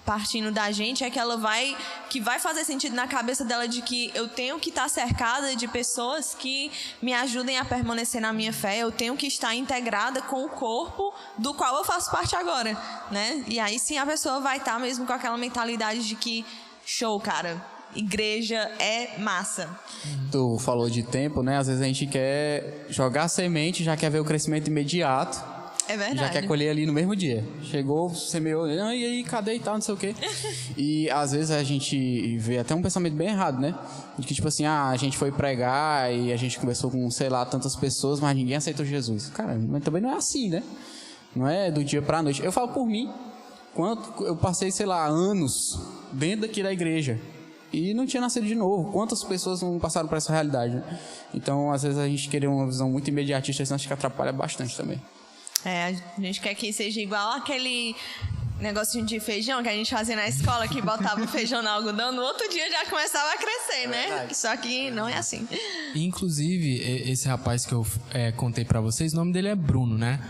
partindo da gente é que ela vai que vai fazer sentido na cabeça dela de que eu tenho que estar cercada de pessoas que me ajudem a permanecer na minha fé, eu tenho que estar integrada com o corpo do qual eu faço parte agora, né? E aí sim a pessoa vai estar mesmo com aquela mentalidade de que show, cara, igreja é massa. Tu falou de tempo, né? Às vezes a gente quer jogar semente, já quer ver o crescimento imediato. É verdade. Já quer colher ali no mesmo dia. Chegou, semeou, e aí, cadê e tal, não sei o quê. e às vezes a gente vê até um pensamento bem errado, né? De que, tipo assim, ah, a gente foi pregar e a gente conversou com, sei lá, tantas pessoas, mas ninguém aceitou Jesus. Cara, mas também não é assim, né? Não é do dia pra noite. Eu falo por mim. Quanto, eu passei, sei lá, anos dentro daqui da igreja e não tinha nascido de novo. Quantas pessoas não passaram por essa realidade? Né? Então, às vezes, a gente querer uma visão muito imediatista, isso acho que atrapalha bastante também. É, a gente quer que seja igual aquele negocinho de feijão que a gente fazia na escola, que botava o feijão no algodão, no outro dia já começava a crescer, né? É Só que não é assim. Inclusive, esse rapaz que eu é, contei para vocês, o nome dele é Bruno, né?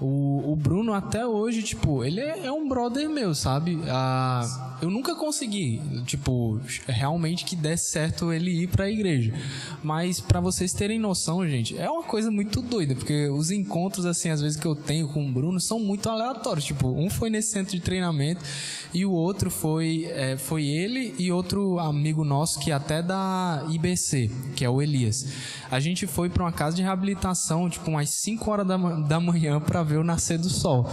O, o Bruno, até hoje, tipo, ele é, é um brother meu, sabe? Ah, eu nunca consegui, tipo, realmente que desse certo ele ir pra igreja. Mas para vocês terem noção, gente, é uma coisa muito doida, porque os encontros, assim, às vezes que eu tenho com o Bruno são muito aleatórios. Tipo, um foi nesse centro de treinamento e o outro foi, é, foi ele e outro amigo nosso que é até da IBC, que é o Elias. A gente foi para uma casa de reabilitação, tipo, umas 5 horas da, da manhã para ver o nascer do sol.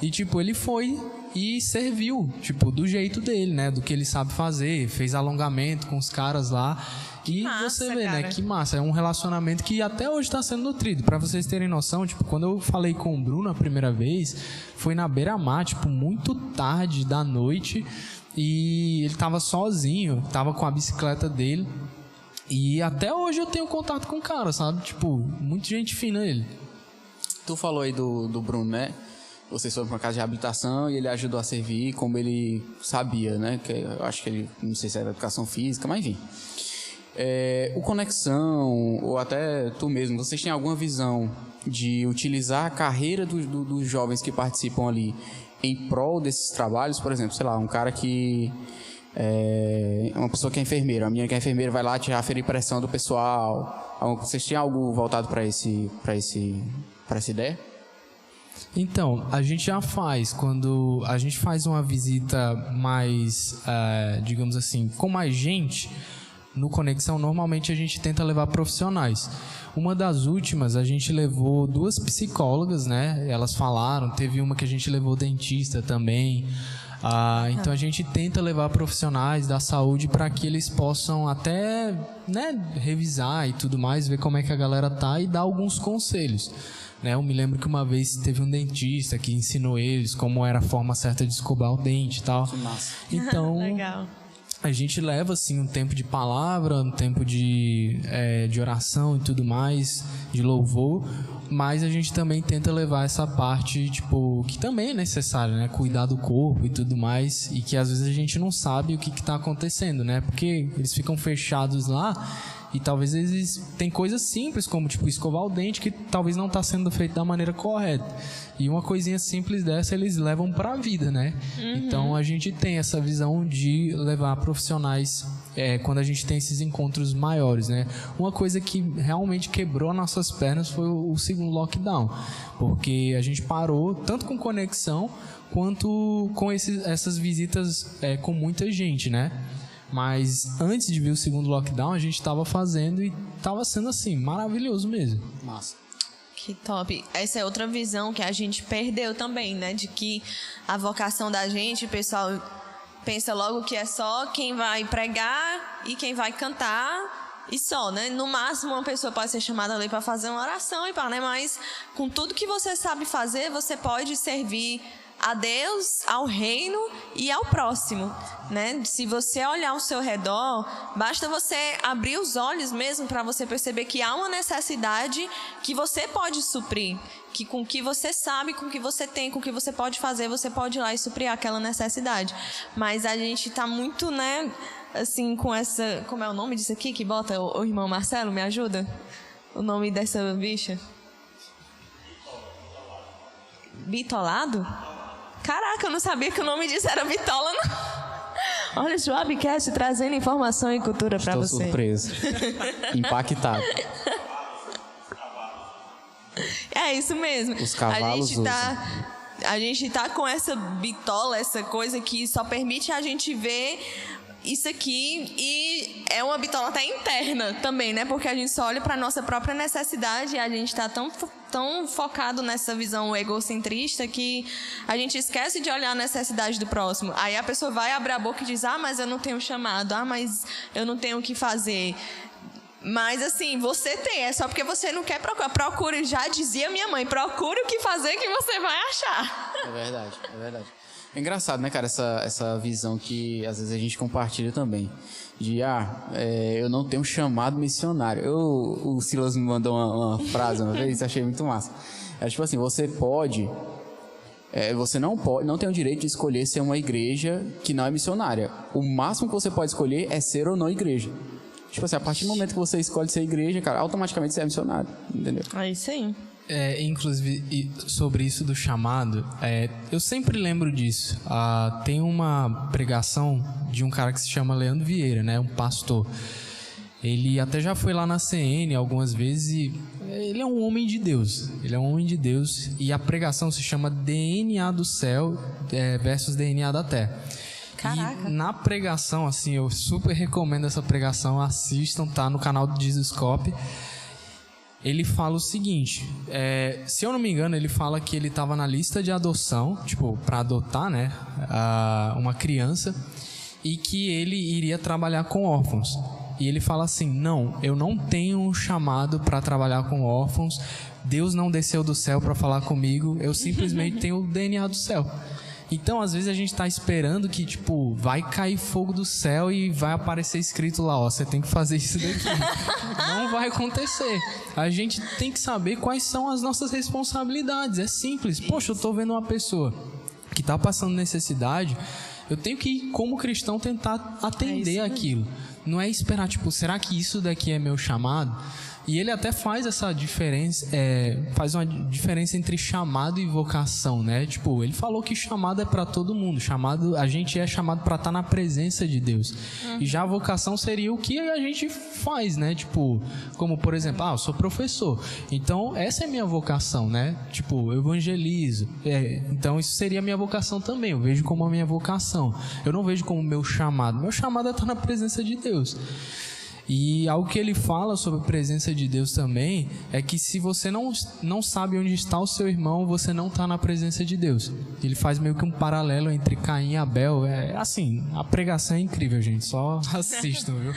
E, tipo, ele foi e serviu, tipo, do jeito dele, né? Do que ele sabe fazer, fez alongamento com os caras lá. E massa, você vê, né, cara. né? Que massa. É um relacionamento que até hoje está sendo nutrido. Para vocês terem noção, tipo, quando eu falei com o Bruno a primeira vez, foi na beira-mar, tipo, muito tarde da noite. E ele tava sozinho, tava com a bicicleta dele. E até hoje eu tenho contato com o cara, sabe? Tipo, muita gente fina ele. Tu falou aí do, do Bruno, né? Vocês foram para uma casa de reabilitação e ele ajudou a servir como ele sabia, né? Que eu acho que ele, não sei se era educação física, mas enfim. É, o Conexão, ou até tu mesmo, vocês têm alguma visão de utilizar a carreira do, do, dos jovens que participam ali em prol desses trabalhos? Por exemplo, sei lá, um cara que é uma pessoa que é enfermeira, a minha que é enfermeira vai lá tirar ferir pressão do pessoal. Vocês têm algo voltado para esse, para esse, para essa ideia? Então, a gente já faz quando a gente faz uma visita mais, é, digamos assim, com mais gente no Conexão, normalmente a gente tenta levar profissionais. Uma das últimas, a gente levou duas psicólogas, né? Elas falaram, teve uma que a gente levou dentista também. Ah, então a gente tenta levar profissionais da saúde para que eles possam até né, revisar e tudo mais, ver como é que a galera tá e dar alguns conselhos. Né? Eu me lembro que uma vez teve um dentista que ensinou eles como era a forma certa de escovar o dente e tal. Então, Legal a gente leva assim um tempo de palavra, um tempo de, é, de oração e tudo mais, de louvor, mas a gente também tenta levar essa parte, tipo, que também é necessária, né? Cuidar do corpo e tudo mais, e que às vezes a gente não sabe o que está acontecendo, né? Porque eles ficam fechados lá e talvez eles tem coisas simples como tipo escovar o dente que talvez não está sendo feito da maneira correta. E uma coisinha simples dessa eles levam para a vida, né? Uhum. Então a gente tem essa visão de levar profissionais é, quando a gente tem esses encontros maiores, né? Uma coisa que realmente quebrou nossas pernas foi o, o segundo lockdown, porque a gente parou tanto com conexão quanto com esses, essas visitas é, com muita gente, né? Mas antes de vir o segundo lockdown, a gente estava fazendo e estava sendo assim, maravilhoso mesmo. Massa. Que top. Essa é outra visão que a gente perdeu também, né? De que a vocação da gente, o pessoal pensa logo que é só quem vai pregar e quem vai cantar e só, né? No máximo uma pessoa pode ser chamada ali para fazer uma oração e para, né? Mas com tudo que você sabe fazer, você pode servir a Deus, ao reino e ao próximo, né? Se você olhar ao seu redor, basta você abrir os olhos mesmo para você perceber que há uma necessidade que você pode suprir, que com o que você sabe, com o que você tem, com o que você pode fazer, você pode ir lá e suprir aquela necessidade. Mas a gente está muito, né, assim, com essa, como é o nome disso aqui que bota o, o irmão Marcelo, me ajuda? O nome dessa bicha? Bitolado? Caraca, eu não sabia que o nome disso era Bitola, não. Olha, o Schwabcast trazendo informação e cultura para você. Estou surpreso. Impactado. É isso mesmo. Os cavalos a gente tá, A gente tá com essa bitola, essa coisa que só permite a gente ver isso aqui e é uma bitola até interna também, né? Porque a gente só olha para nossa própria necessidade e a gente está tão tão focado nessa visão egocentrista que a gente esquece de olhar a necessidade do próximo. Aí a pessoa vai abrir a boca e diz: "Ah, mas eu não tenho chamado. Ah, mas eu não tenho o que fazer." Mas assim, você tem, é só porque você não quer procurar. Procure, já dizia minha mãe, procure o que fazer que você vai achar. É verdade, é verdade. É engraçado, né, cara, essa, essa visão que às vezes a gente compartilha também. De, ah, é, eu não tenho chamado missionário. Eu, o Silas me mandou uma, uma frase uma vez, achei muito massa. É tipo assim, você pode é, você não pode, não tem o direito de escolher ser uma igreja que não é missionária. O máximo que você pode escolher é ser ou não igreja. Tipo assim, a partir do momento que você escolhe ser igreja, cara, automaticamente você é missionário, entendeu? Aí. É, inclusive, sobre isso do chamado, é, eu sempre lembro disso. Ah, tem uma pregação de um cara que se chama Leandro Vieira, né? Um pastor. Ele até já foi lá na CN algumas vezes e ele é um homem de Deus. Ele é um homem de Deus e a pregação se chama DNA do céu é, versus DNA da terra. Caraca. E na pregação, assim, eu super recomendo essa pregação. Assistam, tá no canal do Jesuscope. Ele fala o seguinte: é, se eu não me engano, ele fala que ele estava na lista de adoção, tipo, para adotar, né, uma criança, e que ele iria trabalhar com órfãos. E ele fala assim: Não, eu não tenho um chamado para trabalhar com órfãos. Deus não desceu do céu para falar comigo. Eu simplesmente tenho o DNA do céu. Então, às vezes a gente está esperando que, tipo, vai cair fogo do céu e vai aparecer escrito lá, ó, você tem que fazer isso daqui. Não vai acontecer. A gente tem que saber quais são as nossas responsabilidades. É simples. Poxa, eu estou vendo uma pessoa que está passando necessidade, eu tenho que, como cristão, tentar atender é aquilo. Não é esperar, tipo, será que isso daqui é meu chamado? E ele até faz essa diferença, é, faz uma diferença entre chamado e vocação, né? Tipo, ele falou que chamado é para todo mundo, chamado, a gente é chamado para estar tá na presença de Deus. Uhum. E já a vocação seria o que a gente faz, né? Tipo, como por exemplo, ah, eu sou professor, então essa é minha vocação, né? Tipo, eu evangelizo, é, então isso seria a minha vocação também. Eu vejo como a minha vocação. Eu não vejo como meu chamado. Meu chamado é estar tá na presença de Deus. E algo que ele fala sobre a presença de Deus também é que se você não, não sabe onde está o seu irmão, você não está na presença de Deus. Ele faz meio que um paralelo entre Caim e Abel. É assim, a pregação é incrível, gente. Só assistam, viu?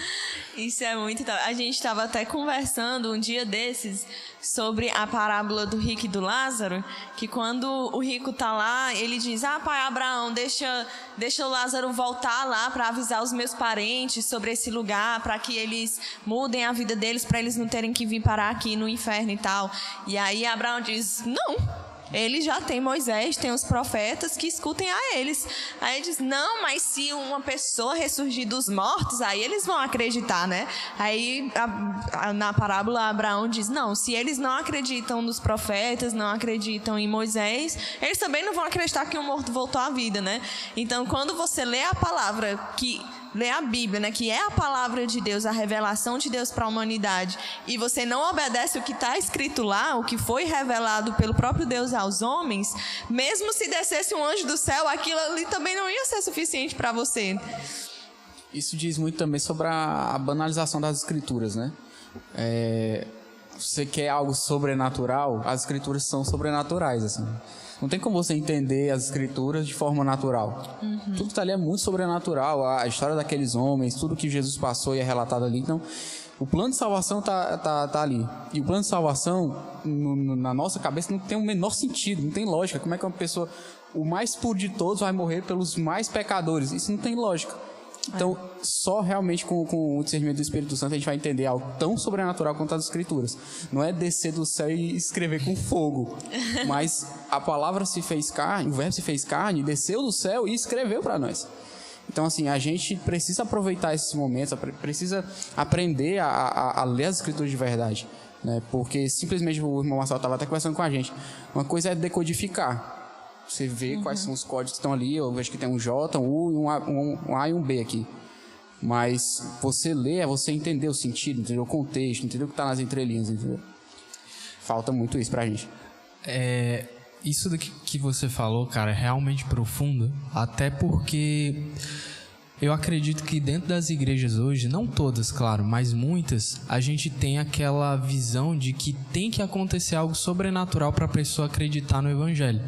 Isso é muito. A gente estava até conversando um dia desses sobre a parábola do rico e do Lázaro, que quando o rico tá lá, ele diz: "Ah, pai Abraão, deixa, deixa o Lázaro voltar lá para avisar os meus parentes sobre esse lugar, para que eles mudem a vida deles, para eles não terem que vir parar aqui no inferno e tal". E aí Abraão diz: "Não, ele já tem Moisés, tem os profetas que escutem a eles. Aí ele diz: não, mas se uma pessoa ressurgir dos mortos, aí eles vão acreditar, né? Aí a, a, na parábola Abraão diz: não, se eles não acreditam nos profetas, não acreditam em Moisés, eles também não vão acreditar que um morto voltou à vida, né? Então, quando você lê a palavra que lê a Bíblia, né, que é a palavra de Deus, a revelação de Deus para a humanidade, e você não obedece o que está escrito lá, o que foi revelado pelo próprio Deus aos homens, mesmo se descesse um anjo do céu, aquilo ali também não ia ser suficiente para você. Isso diz muito também sobre a, banalização das escrituras, né? É, você quer algo sobrenatural, as escrituras são sobrenaturais, assim. Não tem como você entender as escrituras de forma natural. Uhum. Tudo que está ali é muito sobrenatural. A história daqueles homens, tudo que Jesus passou e é relatado ali. Então, o plano de salvação está tá, tá ali. E o plano de salvação, no, no, na nossa cabeça, não tem o menor sentido, não tem lógica. Como é que uma pessoa, o mais puro de todos, vai morrer pelos mais pecadores? Isso não tem lógica. Então, só realmente com, com, o discernimento do Espírito Santo a gente vai entender algo tão sobrenatural quanto as Escrituras. Não é descer do céu e escrever com fogo, mas a palavra se fez carne, o verbo se fez carne, desceu do céu e escreveu para nós. Então, assim, a gente precisa aproveitar esses momentos, precisa aprender a, a, a ler as Escrituras de verdade. Né? Porque simplesmente o irmão Marcelo estava até conversando com a gente. Uma coisa é decodificar você vê uhum. quais são os códigos que estão ali. Eu vejo que tem um J, um U, um A, um, um A e um B aqui. Mas você lê é você entender o sentido, entender o contexto, entender o que está nas entrelinhas, entendeu? Falta muito isso pra gente. É, isso do que você falou, cara, é realmente profundo. Até porque eu acredito que dentro das igrejas hoje, não todas, claro, mas muitas, a gente tem aquela visão de que tem que acontecer algo sobrenatural para a pessoa acreditar no evangelho.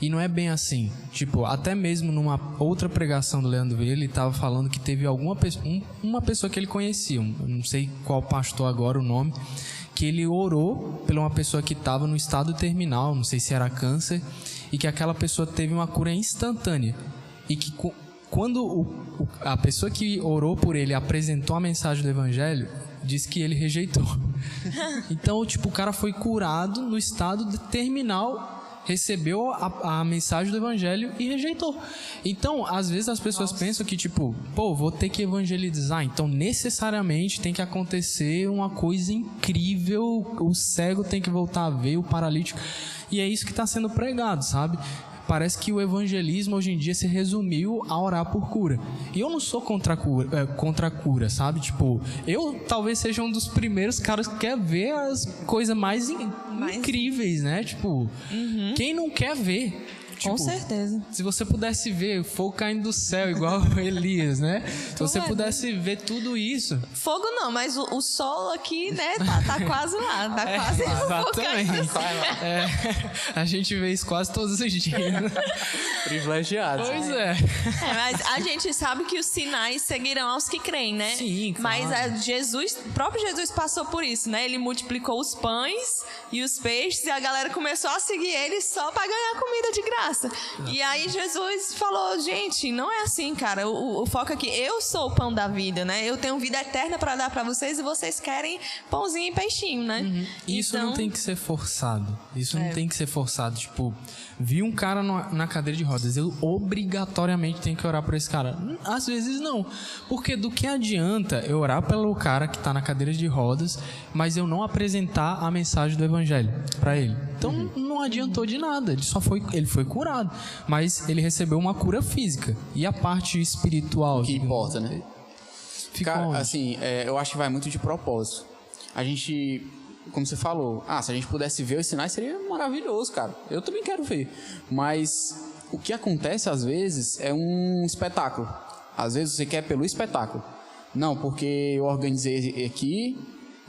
E não é bem assim. Tipo, até mesmo numa outra pregação do Leandro Vieira, ele estava falando que teve alguma pessoa, um, uma pessoa que ele conhecia, um, não sei qual pastor agora o nome, que ele orou por uma pessoa que estava no estado terminal, não sei se era câncer, e que aquela pessoa teve uma cura instantânea. E que quando o, o, a pessoa que orou por ele apresentou a mensagem do evangelho, disse que ele rejeitou. então, tipo, o cara foi curado no estado terminal recebeu a, a, mensagem do evangelho e rejeitou. Então, às vezes as pessoas Nossa. pensam que, tipo, pô, vou ter que evangelizar, então necessariamente tem que acontecer uma coisa incrível, o cego tem que voltar a ver, o paralítico. E é isso que está sendo pregado, sabe? Parece que o evangelismo hoje em dia se resumiu a orar por cura. E eu não sou contra a cura, é, contra a cura sabe? Tipo, eu talvez seja um dos primeiros caras que quer ver as coisas mais, in mais... incríveis, né? Tipo, uhum. quem não quer ver? Tipo, Com certeza. Se você pudesse ver fogo caindo do céu, igual Elias, né? Se você pudesse ver tudo isso. Fogo não, mas o, o sol aqui, né, tá, tá quase lá. Tá é, quase Exatamente. É, a gente vê isso quase todos os dias. Privilegiado. Pois é. é. Mas a gente sabe que os sinais seguirão aos que creem, né? Sim, claro. Mas a Jesus, o próprio Jesus passou por isso, né? Ele multiplicou os pães e os peixes e a galera começou a seguir ele só para ganhar comida de graça graça. E aí Jesus falou, gente, não é assim, cara. O, o foco aqui, eu sou o pão da vida, né? Eu tenho vida eterna para dar para vocês e vocês querem pãozinho e peixinho, né? Uhum. Isso então... não tem que ser forçado. Isso é. não tem que ser forçado. Tipo, vi um cara no, na cadeira de rodas, eu obrigatoriamente tenho que orar por esse cara. Às vezes não. Porque do que adianta eu orar pelo cara que tá na cadeira de rodas, mas eu não apresentar a mensagem do evangelho para ele? Então uhum. não adiantou de nada. Ele só foi, ele foi curado, mas ele recebeu uma cura física. E a parte espiritual? Que importa, né? Fica assim, é, eu acho que vai muito de propósito. A gente, como você falou, ah, se a gente pudesse ver os sinais seria maravilhoso, cara. Eu também quero ver. Mas o que acontece às vezes é um espetáculo. Às vezes você quer pelo espetáculo. Não, porque eu organizei aqui,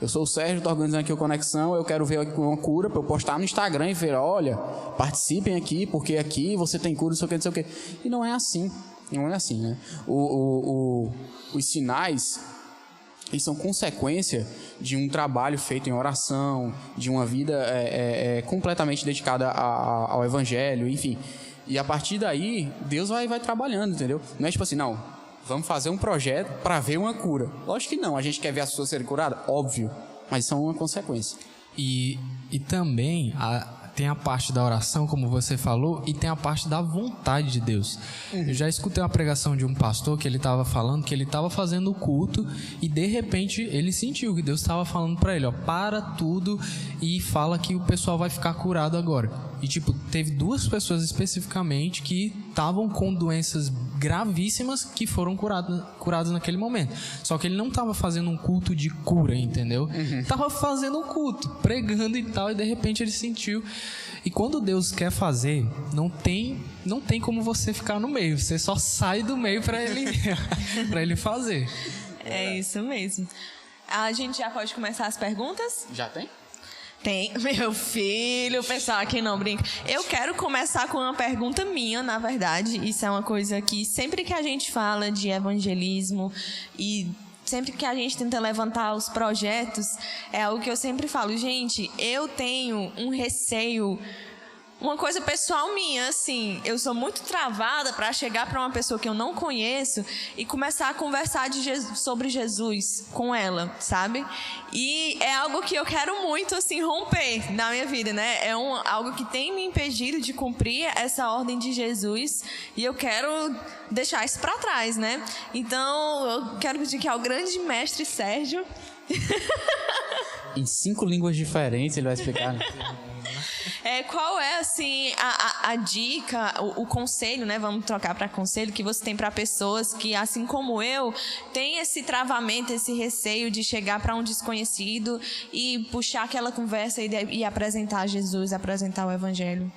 eu sou o Sérgio, estou organizando aqui o Conexão, eu quero ver uma cura para eu postar no Instagram e ver, olha, participem aqui, porque aqui você tem cura, não sei o que, não sei o que. E não é assim. Não é assim, né? O, o, o, os sinais, eles são consequência de um trabalho feito em oração, de uma vida é, é, é completamente dedicada a, a, ao Evangelho, enfim. E a partir daí, Deus vai, vai trabalhando, entendeu? Não é tipo assim, não, Vamos fazer um projeto para ver uma cura. Lógico que não. A gente quer ver as pessoas serem curadas? Óbvio. Mas são uma consequência. E, e também a, tem a parte da oração, como você falou, e tem a parte da vontade de Deus. Uhum. Eu já escutei uma pregação de um pastor que ele estava falando que ele estava fazendo o culto e de repente ele sentiu que Deus estava falando para ele, ó, para tudo e fala que o pessoal vai ficar curado agora. E, tipo, teve duas pessoas especificamente que estavam com doenças gravíssimas que foram curadas, curadas naquele momento. Só que ele não estava fazendo um culto de cura, entendeu? Uhum. Tava fazendo um culto, pregando e tal, e de repente ele sentiu. E quando Deus quer fazer, não tem, não tem como você ficar no meio. Você só sai do meio para ele, para ele fazer. É isso mesmo. A gente já pode começar as perguntas? Já tem? Tem, meu filho, o pessoal aqui não brinca. Eu quero começar com uma pergunta minha, na verdade. Isso é uma coisa que sempre que a gente fala de evangelismo e sempre que a gente tenta levantar os projetos, é algo que eu sempre falo, gente, eu tenho um receio uma coisa pessoal minha, assim, eu sou muito travada para chegar para uma pessoa que eu não conheço e começar a conversar Jesus, sobre Jesus com ela, sabe? E é algo que eu quero muito, assim, romper na minha vida, né? É um, algo que tem me impedido de cumprir essa ordem de Jesus e eu quero deixar isso para trás, né? Então, eu quero pedir que ao grande mestre Sérgio. em cinco línguas diferentes ele vai explicar. Né? É, qual é, assim, a, a, a dica, o, o, conselho, né? Vamos trocar para conselho, que você tem para pessoas que, assim como eu, tem esse travamento, esse receio de chegar para um desconhecido e puxar aquela conversa e, e apresentar Jesus, apresentar o Evangelho?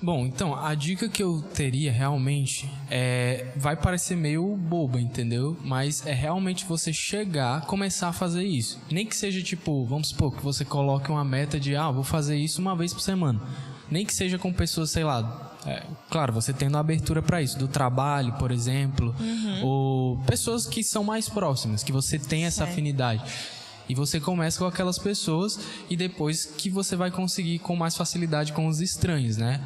Bom, então, a dica que eu teria realmente é. Vai parecer meio boba, entendeu? Mas é realmente você chegar, começar a fazer isso. Nem que seja tipo, vamos supor que você coloque uma meta de, ah, vou fazer isso uma vez por semana. Nem que seja com pessoas, sei lá. É, claro, você tendo abertura para isso, do trabalho, por exemplo, uhum. ou pessoas que são mais próximas, que você tem essa afinidade E você começa com aquelas pessoas e depois que você vai conseguir com mais facilidade com os estranhos, né?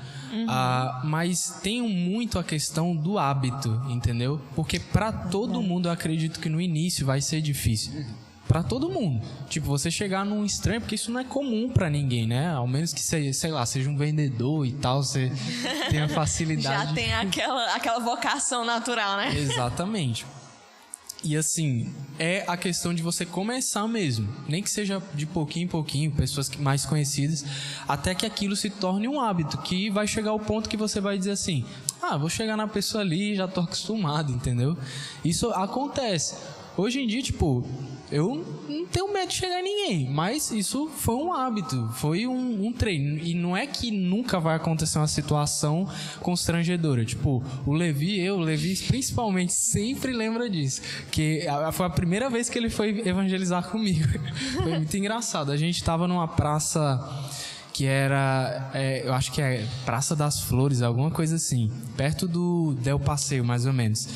Ah, mas tem muito a questão do hábito, entendeu? Porque para todo mundo eu acredito que no início vai ser difícil. Pra todo mundo. Tipo, você chegar num estranho, porque isso não é comum pra ninguém, né? Ao menos que você, sei lá, seja um vendedor e tal, você tenha facilidade. Já tem aquela, aquela vocação natural, né? Exatamente. E assim, é a questão de você começar mesmo. Nem que seja de pouquinho em pouquinho, pessoas mais conhecidas, até que aquilo se torne um hábito, que vai chegar ao ponto que você vai dizer assim: ah, vou chegar na pessoa ali já tô acostumado, entendeu? Isso acontece. Hoje em dia, tipo, eu não tenho medo de chegar em ninguém, mas isso foi um hábito, foi um, um treino. E não é que nunca vai acontecer uma situação constrangedora. Tipo, o Levi, eu, o Levi principalmente, sempre lembra disso. Que foi a primeira vez que ele foi evangelizar comigo. Foi muito engraçado. A gente tava numa praça que era, é, eu acho que é Praça das Flores, alguma coisa assim, perto do Del Passeio, mais ou menos.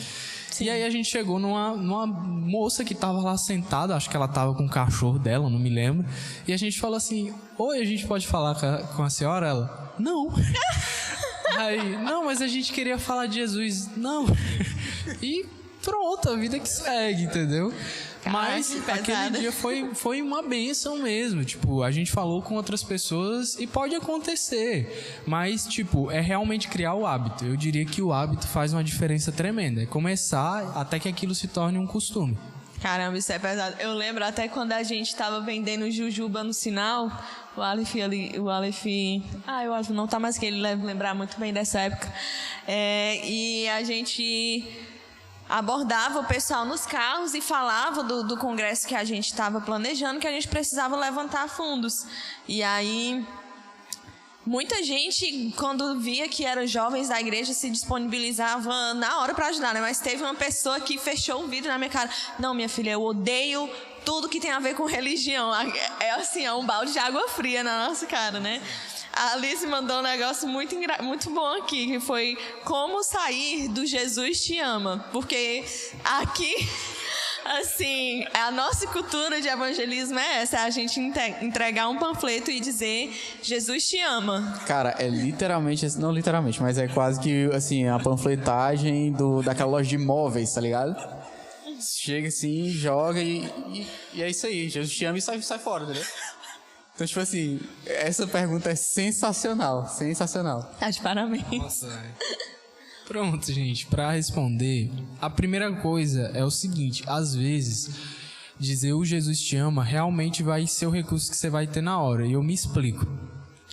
E aí a gente chegou numa, numa moça que tava lá sentada, acho que ela tava com o cachorro dela, não me lembro. E a gente falou assim: Oi, a gente pode falar com a senhora? Ela, não. Aí, não, mas a gente queria falar de Jesus. Não. E pronto, a vida que segue, entendeu? Mas aquele dia foi, foi uma benção mesmo. Tipo, a gente falou com outras pessoas e pode acontecer. Mas, tipo, é realmente criar o hábito. Eu diria que o hábito faz uma diferença tremenda. É começar até que aquilo se torne um costume. Caramba, isso é pesado. Eu lembro até quando a gente tava vendendo jujuba no sinal, o Aleph ali, o Aleph, ah, o Aleph não tá mais que ele deve lembrar muito bem dessa época. É, e a gente abordava o pessoal nos carros e falava do, do congresso que a gente estava planejando, que a gente precisava levantar fundos. E aí Muita gente, quando via que eram jovens da igreja, se disponibilizava na hora para ajudar, né? Mas teve uma pessoa que fechou o vidro na minha cara. Não, minha filha, eu odeio tudo que tem a ver com religião. É assim, é um balde de água fria na nossa cara, né? A Alice mandou um negócio muito, muito bom aqui, que foi como sair do Jesus te ama. Porque aqui Assim, a nossa cultura de evangelismo é essa: é a gente entregar um panfleto e dizer Jesus te ama. Cara, é literalmente, não literalmente, mas é quase que assim, a panfletagem do, daquela loja de imóveis, tá ligado? Chega assim, joga e, e, e é isso aí. Jesus te ama e sai, sai fora, entendeu? Então, tipo assim, essa pergunta é sensacional, sensacional. Tá de parabéns. Pronto, gente, pra responder, a primeira coisa é o seguinte: às vezes, dizer o Jesus te ama realmente vai ser o recurso que você vai ter na hora. E eu me explico.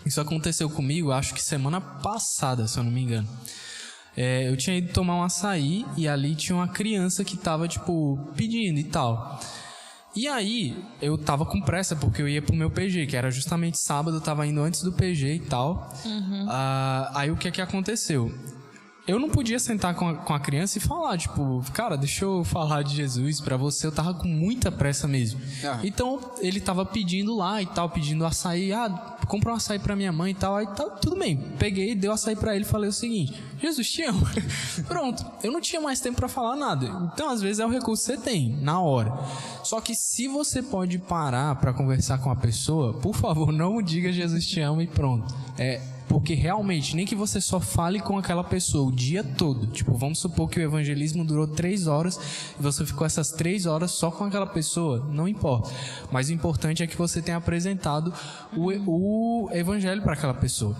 Isso aconteceu comigo, acho que semana passada, se eu não me engano. É, eu tinha ido tomar um açaí e ali tinha uma criança que tava, tipo, pedindo e tal. E aí, eu tava com pressa porque eu ia pro meu PG, que era justamente sábado, eu tava indo antes do PG e tal. Ah, aí o que é que aconteceu? Eu não podia sentar com a, com a criança e falar, tipo, cara, deixa eu falar de Jesus pra você. Eu tava com muita pressa mesmo. Ah. Então, ele tava pedindo lá e tal, pedindo açaí. Ah, compra um açaí pra minha mãe e tal. Aí tá, tudo bem. Peguei, dei o açaí pra ele e falei o seguinte: Jesus te amo. Pronto. Eu não tinha mais tempo pra falar nada. Então, às vezes, é o recurso que você tem, na hora. Só que se você pode parar pra conversar com a pessoa, por favor, não diga Jesus te ama e pronto. É. Porque realmente, nem que você só fale com aquela pessoa o dia todo. Tipo, vamos supor que o evangelismo durou três horas e você ficou essas três horas só com aquela pessoa. Não importa. Mas o importante é que você tenha apresentado o, o evangelho para aquela pessoa.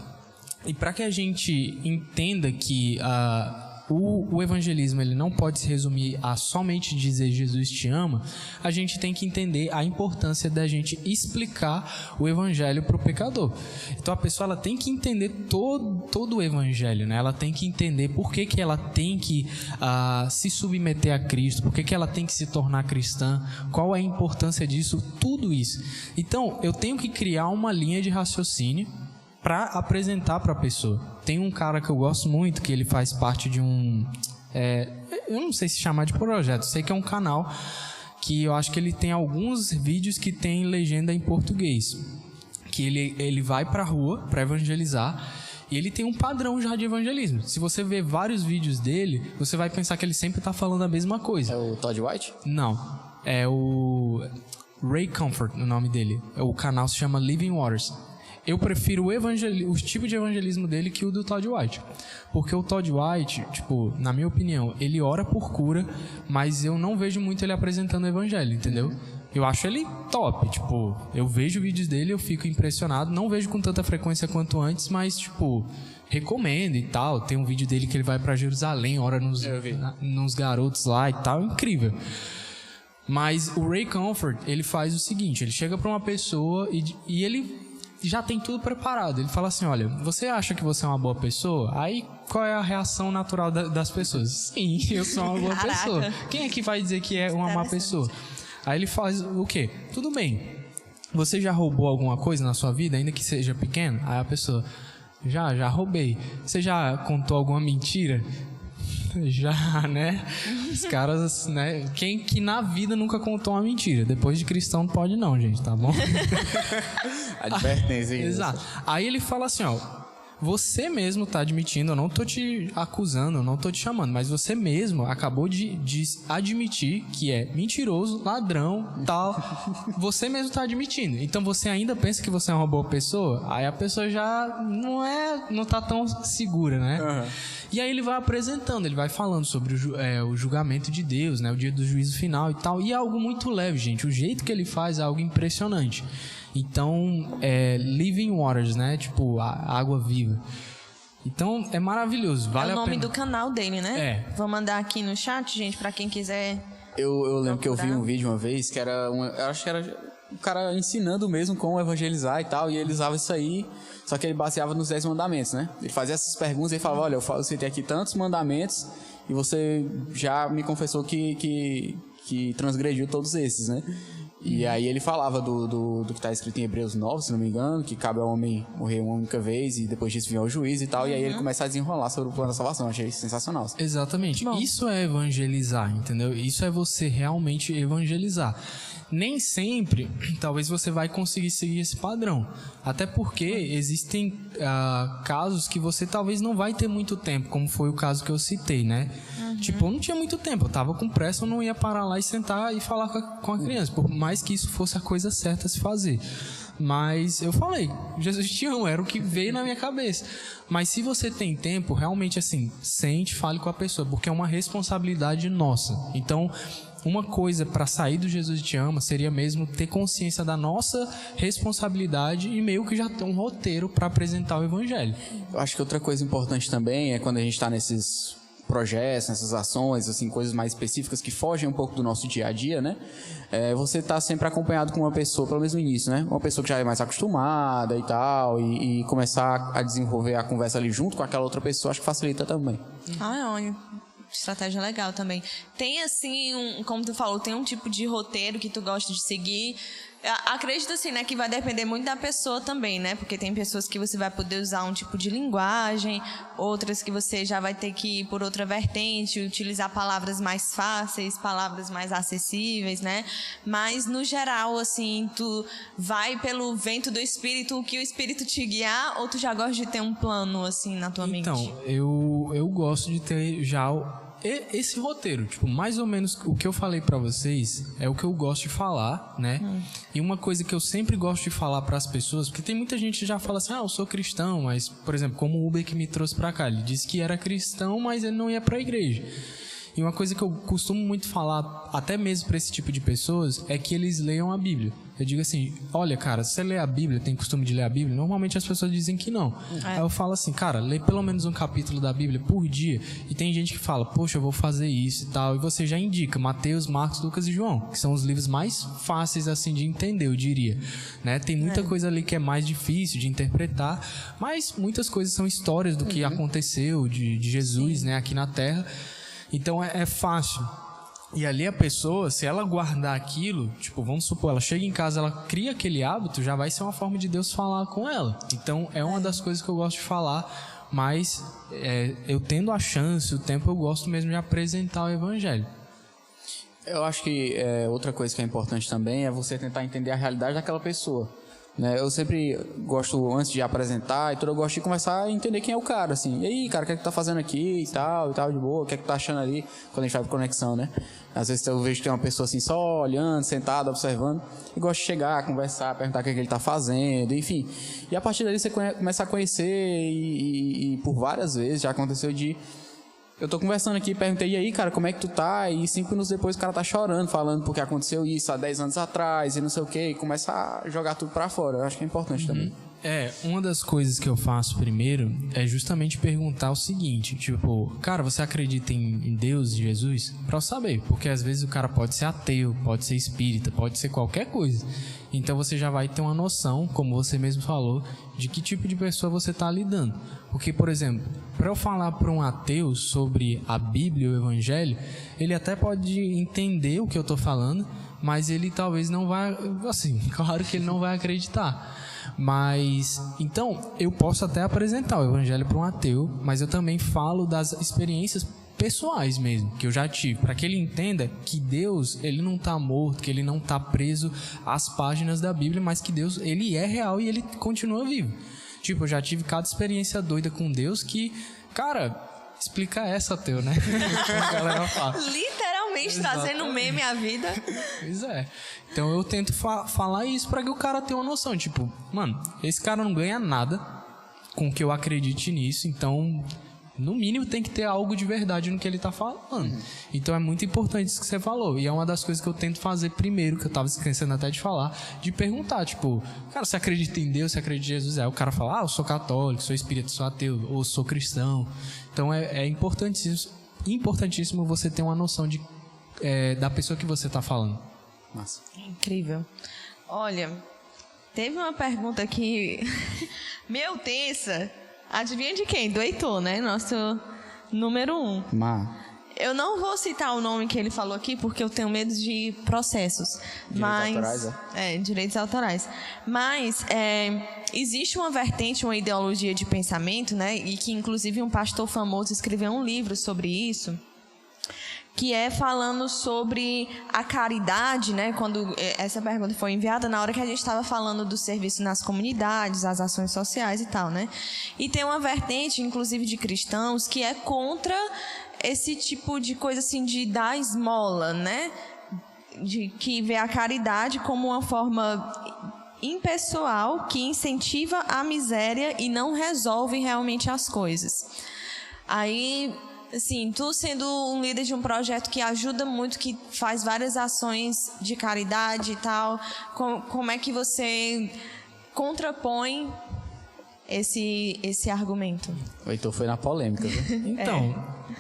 E para que a gente entenda que ah, o, o evangelismo ele não pode se resumir a somente dizer Jesus te ama, a gente tem que entender a importância da gente explicar o evangelho para o pecador. Então a pessoa ela tem que entender todo, todo o evangelho, né? Ela tem que entender por que, que ela tem que ah, se submeter a Cristo, por que, que ela tem que se tornar cristã, qual é a importância disso, tudo isso. Então eu tenho que criar uma linha de raciocínio para apresentar para a pessoa. Tem um cara que eu gosto muito que ele faz parte de um, é, eu não sei se chamar de projeto, sei que é um canal que eu acho que ele tem alguns vídeos que tem legenda em português, que ele ele vai para rua para evangelizar. E ele tem um padrão já de evangelismo. Se você ver vários vídeos dele, você vai pensar que ele sempre está falando a mesma coisa. É o Todd White? Não. É o. Ray Comfort, o nome dele. O canal se chama Living Waters. Eu prefiro o, evangeli o tipo de evangelismo dele que o do Todd White. Porque o Todd White, tipo, na minha opinião, ele ora por cura, mas eu não vejo muito ele apresentando o evangelho, entendeu? Eu acho ele top, tipo, eu vejo vídeos dele, eu fico impressionado, não vejo com tanta frequência quanto antes, mas tipo, recomendo e tal. Tem um vídeo dele que ele vai para Jerusalém, ora nos, na, nos garotos lá e tal, incrível. Mas o Ray Comfort, ele faz o seguinte, ele chega para uma pessoa e, e ele já tem tudo preparado. Ele fala assim: olha, você acha que você é uma boa pessoa? Aí qual é a reação natural da, das pessoas? Sim, eu sou uma boa Caraca. pessoa. Quem é que vai dizer que é uma má pessoa? Aí ele faz o quê? Tudo bem. Você já roubou alguma coisa na sua vida, ainda que seja pequeno? Aí a pessoa, já, já roubei. Você já contou alguma mentira? Já, né? Os caras, né? Quem que na vida nunca contou uma mentira? Depois de cristão não pode não, gente, tá bom? Advertência. Exato. Aí ele fala assim, ó. Você mesmo tá admitindo, eu não tô te acusando, eu não tô te chamando, mas você mesmo acabou de, de admitir que é mentiroso, ladrão, tal. Você mesmo tá admitindo. Então você ainda pensa que você é uma boa pessoa? Aí a pessoa já não é, não tá tão segura, né? E aí ele vai apresentando, ele vai falando sobre o, é, o julgamento de Deus, né? O dia do juízo final e tal. E é algo muito leve, gente. O jeito que ele faz é algo impressionante. Então, é Living Waters, né? Tipo, a água viva. Então, é maravilhoso. Vale é o a nome pena. do canal dele, né? É. Vou mandar aqui no chat, gente, pra quem quiser. Eu, eu lembro que eu vi Procurar. um vídeo uma vez que era uma, eu acho que era o cara ensinando mesmo como evangelizar e tal, e ele usava isso aí, só que ele baseava nos 10 mandamentos, né? Ele fazia essas perguntas e falava, olha, eu falo, você tem aqui tantos mandamentos e você já me confessou que, que, que transgrediu todos esses, né? E aí ele falava do, do, do que está escrito em Hebreus 9, se não me engano, que cabe ao homem morrer uma única vez e depois disso vir ao juiz e tal, e aí ele começa a desenrolar sobre o plano da salvação. Achei sensacional. Exatamente. Isso é evangelizar, entendeu? Isso é você realmente evangelizar. Nem sempre, talvez você vai conseguir seguir esse padrão. Até porque existem ah, casos que você talvez não vai ter muito tempo, como foi o caso que eu citei, né? Tipo, eu não tinha muito tempo, eu tava com pressa, eu não ia parar lá e sentar e falar com a, com a criança, por mais que isso fosse a coisa certa a se fazer. Mas eu falei, Jesus te ama, era o que veio na minha cabeça. Mas se você tem tempo, realmente assim, sente, fale com a pessoa, porque é uma responsabilidade nossa. Então, uma coisa para sair do Jesus te ama seria mesmo ter consciência da nossa responsabilidade e meio que já ter um roteiro para apresentar o evangelho. Eu acho que outra coisa importante também é quando a gente está nesses projetos, nessas ações, assim, coisas mais específicas que fogem um pouco do nosso dia a dia, né? É, você tá sempre acompanhado com uma pessoa, pelo menos no início, né? Uma pessoa que já é mais acostumada e tal, e, e começar a desenvolver a conversa ali junto com aquela outra pessoa, acho que facilita também. Ah, olha. Estratégia legal também. Tem assim, um, como tu falou, tem um tipo de roteiro que tu gosta de seguir. Acredito assim, né, que vai depender muito da pessoa também, né? Porque tem pessoas que você vai poder usar um tipo de linguagem, outras que você já vai ter que ir por outra vertente, utilizar palavras mais fáceis, palavras mais acessíveis, né? Mas no geral, assim, tu vai pelo vento do espírito, o que o espírito te guiar, ou tu já gosta de ter um plano assim na tua mente? Então, eu, eu gosto de ter já esse roteiro. Tipo, mais ou menos o que eu falei pra vocês é o que eu gosto de falar, né? E uma coisa que eu sempre gosto de falar pras pessoas, porque tem muita gente que já fala assim, ah, eu sou cristão, mas, por exemplo, como o Uber que me trouxe pra cá, ele disse que era cristão, mas ele não ia pra igreja. E uma coisa que eu costumo muito falar, até mesmo para esse tipo de pessoas, é que eles leiam a Bíblia. Eu digo assim, olha, cara, você lê a Bíblia, tem costume de ler a Bíblia? Normalmente as pessoas dizem que não. Aí eu falo assim, cara, lê pelo menos um capítulo da Bíblia por dia. E tem gente que fala, poxa, eu vou fazer isso e tal. E você já indica Mateus, Marcos, Lucas e João, que são os livros mais fáceis assim de entender, eu diria. Né? Tem muita coisa ali que é mais difícil de interpretar, mas muitas coisas são histórias do que aconteceu de, de Jesus, né, aqui na Terra. Então é, é fácil. E ali a pessoa, se ela guardar aquilo, tipo, vamos supor, ela chega em casa, ela cria aquele hábito, já vai ser uma forma de Deus falar com ela. Então é uma das coisas que eu gosto de falar, mas é, eu tendo a chance, o tempo, eu gosto mesmo de apresentar o evangelho. Eu acho que é, outra coisa que é importante também é você tentar entender a realidade daquela pessoa. Né? Eu sempre gosto, antes de apresentar e tudo, eu gosto de conversar e entender quem é o cara, assim. E aí, cara, o que é que tá fazendo aqui e tal, e tal, de boa, o que é que tá achando ali, quando a gente vai conexão, né? Às vezes eu vejo que tem uma pessoa assim, só olhando, sentada, observando, e gosto de chegar, conversar, perguntar o que, é que ele tá fazendo, enfim. E a partir dali você começa a conhecer e, e, e por várias vezes já aconteceu de eu tô conversando aqui, perguntei, e aí, cara, como é que tu tá? E cinco minutos depois o cara tá chorando, falando porque aconteceu isso há dez anos atrás e não sei o quê, e começa a jogar tudo para fora. Eu acho que é importante uhum. também. É, uma das coisas que eu faço primeiro é justamente perguntar o seguinte, tipo, cara, você acredita em Deus, e Jesus? Pra eu saber, porque às vezes o cara pode ser ateu, pode ser espírita, pode ser qualquer coisa. Então você já vai ter uma noção, como você mesmo falou, de que tipo de pessoa você está lidando. Porque, por exemplo, para eu falar para um ateu sobre a Bíblia, o Evangelho, ele até pode entender o que eu estou falando, mas ele talvez não vai, assim, claro que ele não vai acreditar. Mas então eu posso até apresentar o evangelho para um ateu, mas eu também falo das experiências pessoais mesmo, que eu já tive, para que ele entenda que Deus, ele não está morto, que ele não está preso às páginas da Bíblia, mas que Deus, ele é real e ele continua vivo. Tipo, eu já tive cada experiência doida com Deus que, cara, explica essa, teu, né? a galera fala. Literalmente trazendo meme à vida. Pois é. Então eu tento fa falar isso para que o cara tenha uma noção, tipo, mano, esse cara não ganha nada com que eu acredite nisso, então no mínimo tem que ter algo de verdade no que ele está falando. Uhum. Então é muito importante isso que você falou. E é uma das coisas que eu tento fazer primeiro, que eu estava esquecendo até de falar, de perguntar, tipo, cara, você acredita em Deus, você acredita em Jesus? Aí o cara fala, ah, eu sou católico, sou espírita, sou ateu, ou sou cristão. Então é, é importantíssimo, importantíssimo você ter uma noção de, é, da pessoa que você está falando. Massa. Incrível. Olha, teve uma pergunta aqui, meu tensa, Adivinha de quem? Do Heitor, né? Nosso número um. Má. Eu não vou citar o nome que ele falou aqui porque eu tenho medo de processos. Direitos mas, autorais, é? é? direitos autorais. Mas é, existe uma vertente, uma ideologia de pensamento, né? E que inclusive um pastor famoso escreveu um livro sobre isso que é falando sobre a caridade, né? Quando eh, essa pergunta foi enviada na hora que a gente estava falando do serviço nas comunidades, as ações sociais e tal, né? E tem uma vertente, inclusive de cristãos, que é contra esse tipo de coisa assim de dar esmola, né? De que vê a caridade como uma forma impessoal que incentiva a miséria e não resolve realmente as coisas. Aí assim, tu sendo um líder de um projeto que ajuda muito, que faz várias ações de caridade e tal, como, como é que você contrapõe esse, esse argumento? O Heitor foi na polêmica, viu? Então,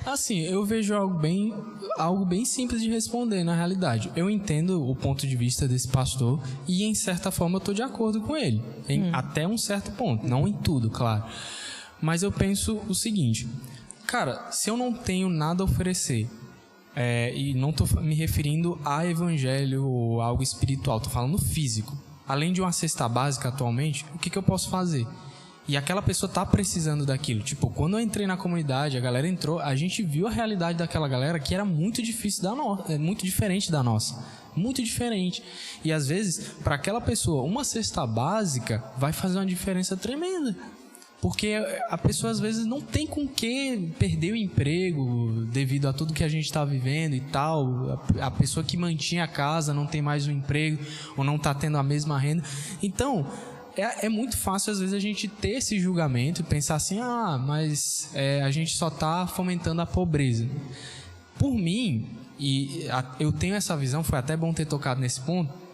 é. assim, eu vejo algo bem, algo bem simples de responder na realidade. Eu entendo o ponto de vista desse pastor e, em certa forma, eu estou de acordo com ele. Em, hum. Até um certo ponto, não em tudo, claro. Mas eu penso o seguinte: Cara, se eu não tenho nada a oferecer, é, e não estou me referindo a evangelho ou algo espiritual, estou falando físico. Além de uma cesta básica atualmente, o que, que eu posso fazer? E aquela pessoa tá precisando daquilo. Tipo, quando eu entrei na comunidade, a galera entrou, a gente viu a realidade daquela galera que era muito difícil da nossa, é muito diferente da nossa. Muito diferente. E às vezes, para aquela pessoa, uma cesta básica vai fazer uma diferença tremenda. Porque a pessoa às vezes não tem com que perder o emprego devido a tudo que a gente está vivendo e tal. A pessoa que mantinha a casa não tem mais um emprego ou não está tendo a mesma renda. Então, é, é, muito fácil às vezes a gente ter esse julgamento e pensar assim: ah, mas é, a gente só está fomentando a pobreza. Por mim, e a, eu tenho essa visão, foi até bom ter tocado nesse ponto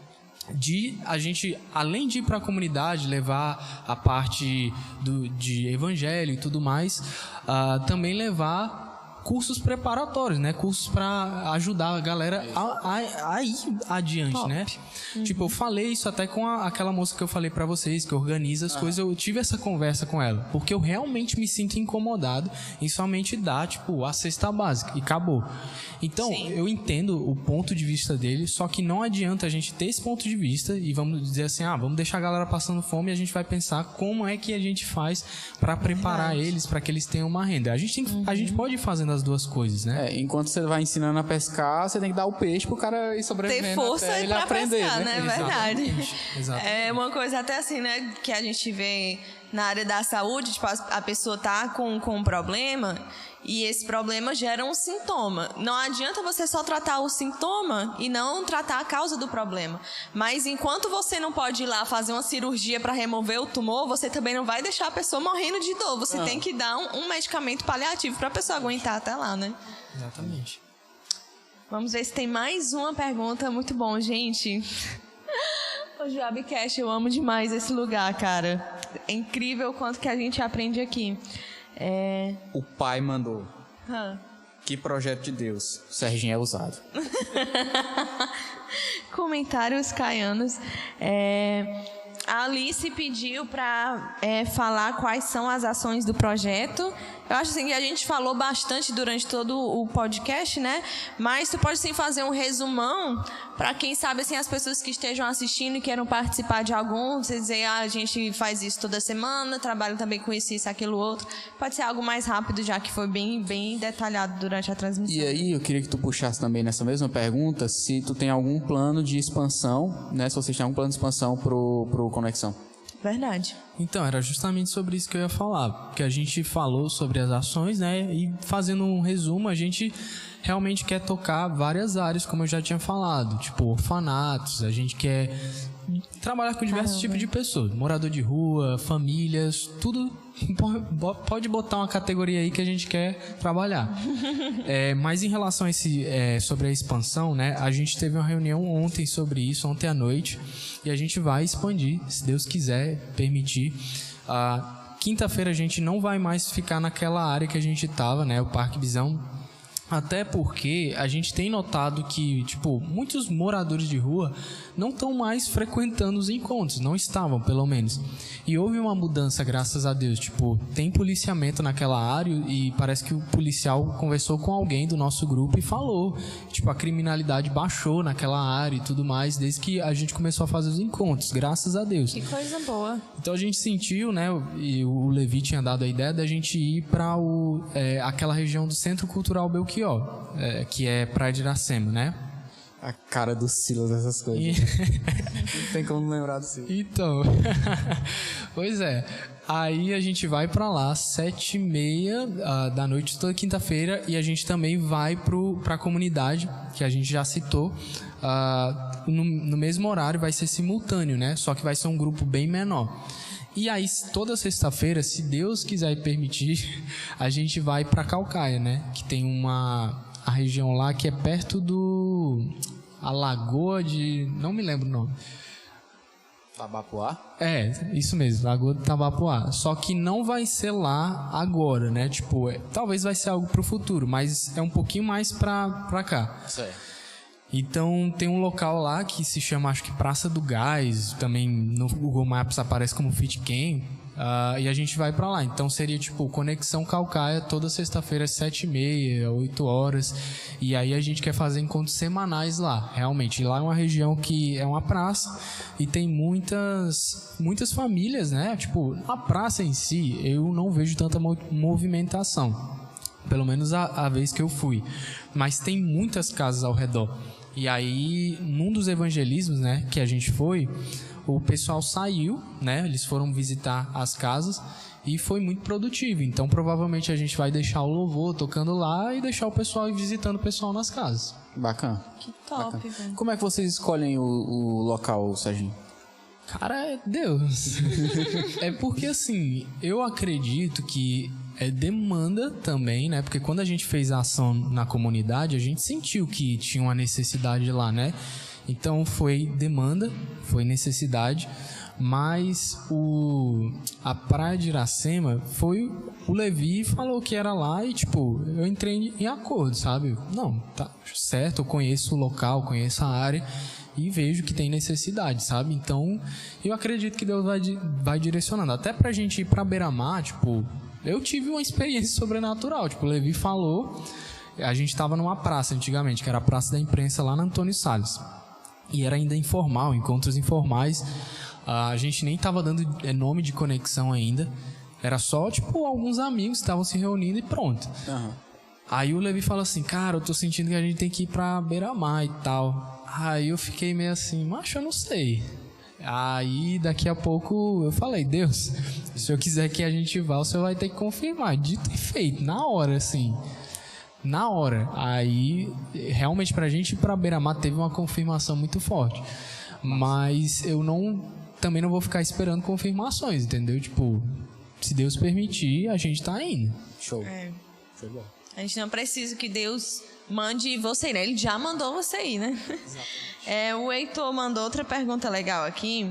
de a gente, além de ir para a comunidade, levar a parte do, de evangelho e tudo mais, uh, também levar cursos preparatórios, né? Cursos para ajudar a galera a, a, a ir adiante, Top. né? Uhum. Tipo, eu falei isso até com a, aquela moça que eu falei para vocês, que organiza as coisas, eu tive essa conversa com ela, porque eu realmente me sinto incomodado em somente dar, tipo, a cesta básica e acabou. Então, Sim. eu entendo o ponto de vista dele, só que não adianta a gente ter esse ponto de vista e vamos dizer assim, ah, vamos deixar a galera passando fome e a gente vai pensar como é que a gente faz para preparar Verdade. eles para que eles tenham uma renda. A gente tem, uhum. a gente pode ir fazendo das duas coisas, né? É, enquanto você vai ensinando a pescar, você tem que dar o peixe pro cara ir sobrevivendo Ter força até e ele pra aprender, pescar, né? né? Verdade. Exatamente. É uma coisa até assim, né? Que a gente vê na área da saúde, tipo, a a pessoa tá com, com um problema e esse problema gera um sintoma. Não adianta você só tratar o sintoma e não tratar a causa do problema. Mas enquanto você não pode ir lá fazer uma cirurgia para remover o tumor, você também não vai deixar a pessoa morrendo de dor. Você tem que dar um, um medicamento paliativo para a pessoa aguentar até lá, né? Exatamente. Vamos ver se tem mais uma pergunta. Muito bom, gente. O Jobcast, eu amo demais esse lugar, cara. É incrível o quanto que a gente aprende aqui. É... O pai mandou. hã. Que projeto de Deus. O Serginho é usado. Comentários caianos. É, A Alice pediu para falar quais são as ações do projeto. Eu acho assim que a gente falou bastante durante todo o podcast, né? Mas tu pode sim fazer um resumão para quem sabe assim as pessoas que estejam assistindo e queiram participar de algum, você dizer, ah, a gente faz isso toda semana, trabalho também com isso, isso, aquilo, outro. Pode ser algo mais rápido, já que foi bem, bem detalhado durante a transmissão. E aí, eu queria que tu puxasse também nessa mesma pergunta se tu tem algum plano de expansão, né? Se vocês têm algum plano de expansão pro, pro Conexão. Verdade. Então, era justamente sobre isso que eu ia falar. Porque a gente falou sobre as ações, né? E fazendo um resumo, a gente realmente quer tocar várias áreas, como eu já tinha falado. Tipo, orfanatos, a gente quer trabalhar com diversos tipos de pessoas. Morador de rua, famílias, tudo. po- Pode botar uma categoria aí que a gente quer trabalhar. É, mas em relação a esse, é, sobre a expansão, né? A gente teve uma reunião ontem sobre isso, ontem à noite, e a gente vai expandir, se Deus quiser permitir. Ah, Quinta-feira a gente não vai mais ficar naquela área que a gente tava, né? O Parque Visão. Até porque a gente tem notado que, tipo, muitos moradores de rua não estão mais frequentando os encontros, não estavam, pelo menos. E houve uma mudança, graças a Deus. Tipo, tem policiamento naquela área e parece que o policial conversou com alguém do nosso grupo e falou. Tipo, a criminalidade baixou naquela área e tudo mais, desde que a gente começou a fazer os encontros, graças a Deus. Que coisa boa. Então a gente sentiu, né, e o Levi tinha dado a ideia da gente ir para é, aquela região do Centro Cultural Belchior, é, que é Praia de Iracema, né? A cara do Silas, essas coisas. E- Não tem como lembrar do Silas. Então, pois é. Aí a gente vai pra lá sete e meia ah, da noite toda quinta-feira e a gente também vai pro pra comunidade que a gente já citou. Ah, no, no mesmo horário vai ser simultâneo, né? Só que vai ser um grupo bem menor. E aí toda sexta-feira, se Deus quiser permitir, a gente vai pra Calcaia, né? Que tem uma a região lá que é perto do a lagoa de não me lembro o nome. Tabapuá? É, isso mesmo, Lagoa do Tabapuá. Só que não vai ser lá agora, né? Tipo, é- talvez vai ser algo pro futuro, mas é um pouquinho mais pra, pra cá. Certo. Então tem um local lá que se chama, acho que Praça do Gás, também no Google Maps aparece como Fitcam. ah, e a gente vai pra lá. Então seria tipo Conexão Calcaia toda sexta-feira, às sete e meia, 8 horas. E aí a gente quer fazer encontros semanais lá, realmente. E lá é uma região que é uma praça e tem muitas muitas famílias, né? Tipo, a praça em si, eu não vejo tanta mo- movimentação. Pelo menos a, a vez que eu fui. Mas tem muitas casas ao redor. E aí, num dos evangelismos, né, que a gente foi, o pessoal saiu, né? Eles foram visitar as casas e foi muito produtivo. Então, provavelmente a gente vai deixar o louvor tocando lá e deixar o pessoal ir visitando o pessoal nas casas. Bacana. Que top, velho. Como é que vocês escolhem o, o local, Serginho? Cara, é Deus. é porque assim, eu acredito que é demanda também, né? Porque quando a gente fez a ação na comunidade, a gente sentiu que tinha uma necessidade lá, né? Então foi demanda, foi necessidade, mas o a praia de Iracema foi o Levi falou que era lá e tipo, eu entrei em acordo, sabe? Não, tá certo, eu conheço o local, conheço a área e vejo que tem necessidade, sabe? Então, eu acredito que Deus vai, vai direcionando. Até pra gente ir pra Beira-Mar, tipo, eu tive uma experiência sobrenatural. Tipo, o Levi falou, a gente tava numa praça antigamente, que era a Praça da Imprensa lá na Antônio Salles. E era ainda informal, encontros informais. Ah, A gente nem tava dando eh, nome de conexão ainda. Era só, tipo, alguns amigos que estavam se reunindo e pronto. Aham. Aí o Levi fala assim, cara, eu tô sentindo que a gente tem que ir pra beira-mar e tal. Aí eu fiquei meio assim, macho, eu não sei. Aí daqui a pouco eu falei, Deus, se eu quiser que a gente vá, o senhor vai ter que confirmar. Dito e feito, na hora, assim. Na hora. Aí, realmente, pra gente ir pra beira-mar teve uma confirmação muito forte. Mas eu não. Também não vou ficar esperando confirmações, entendeu? Tipo, se Deus permitir, a gente tá indo. Show. É. Show de bola. A gente não precisa que Deus mande você ir, né? Ele já mandou você ir, né? É, o Heitor mandou outra pergunta legal aqui,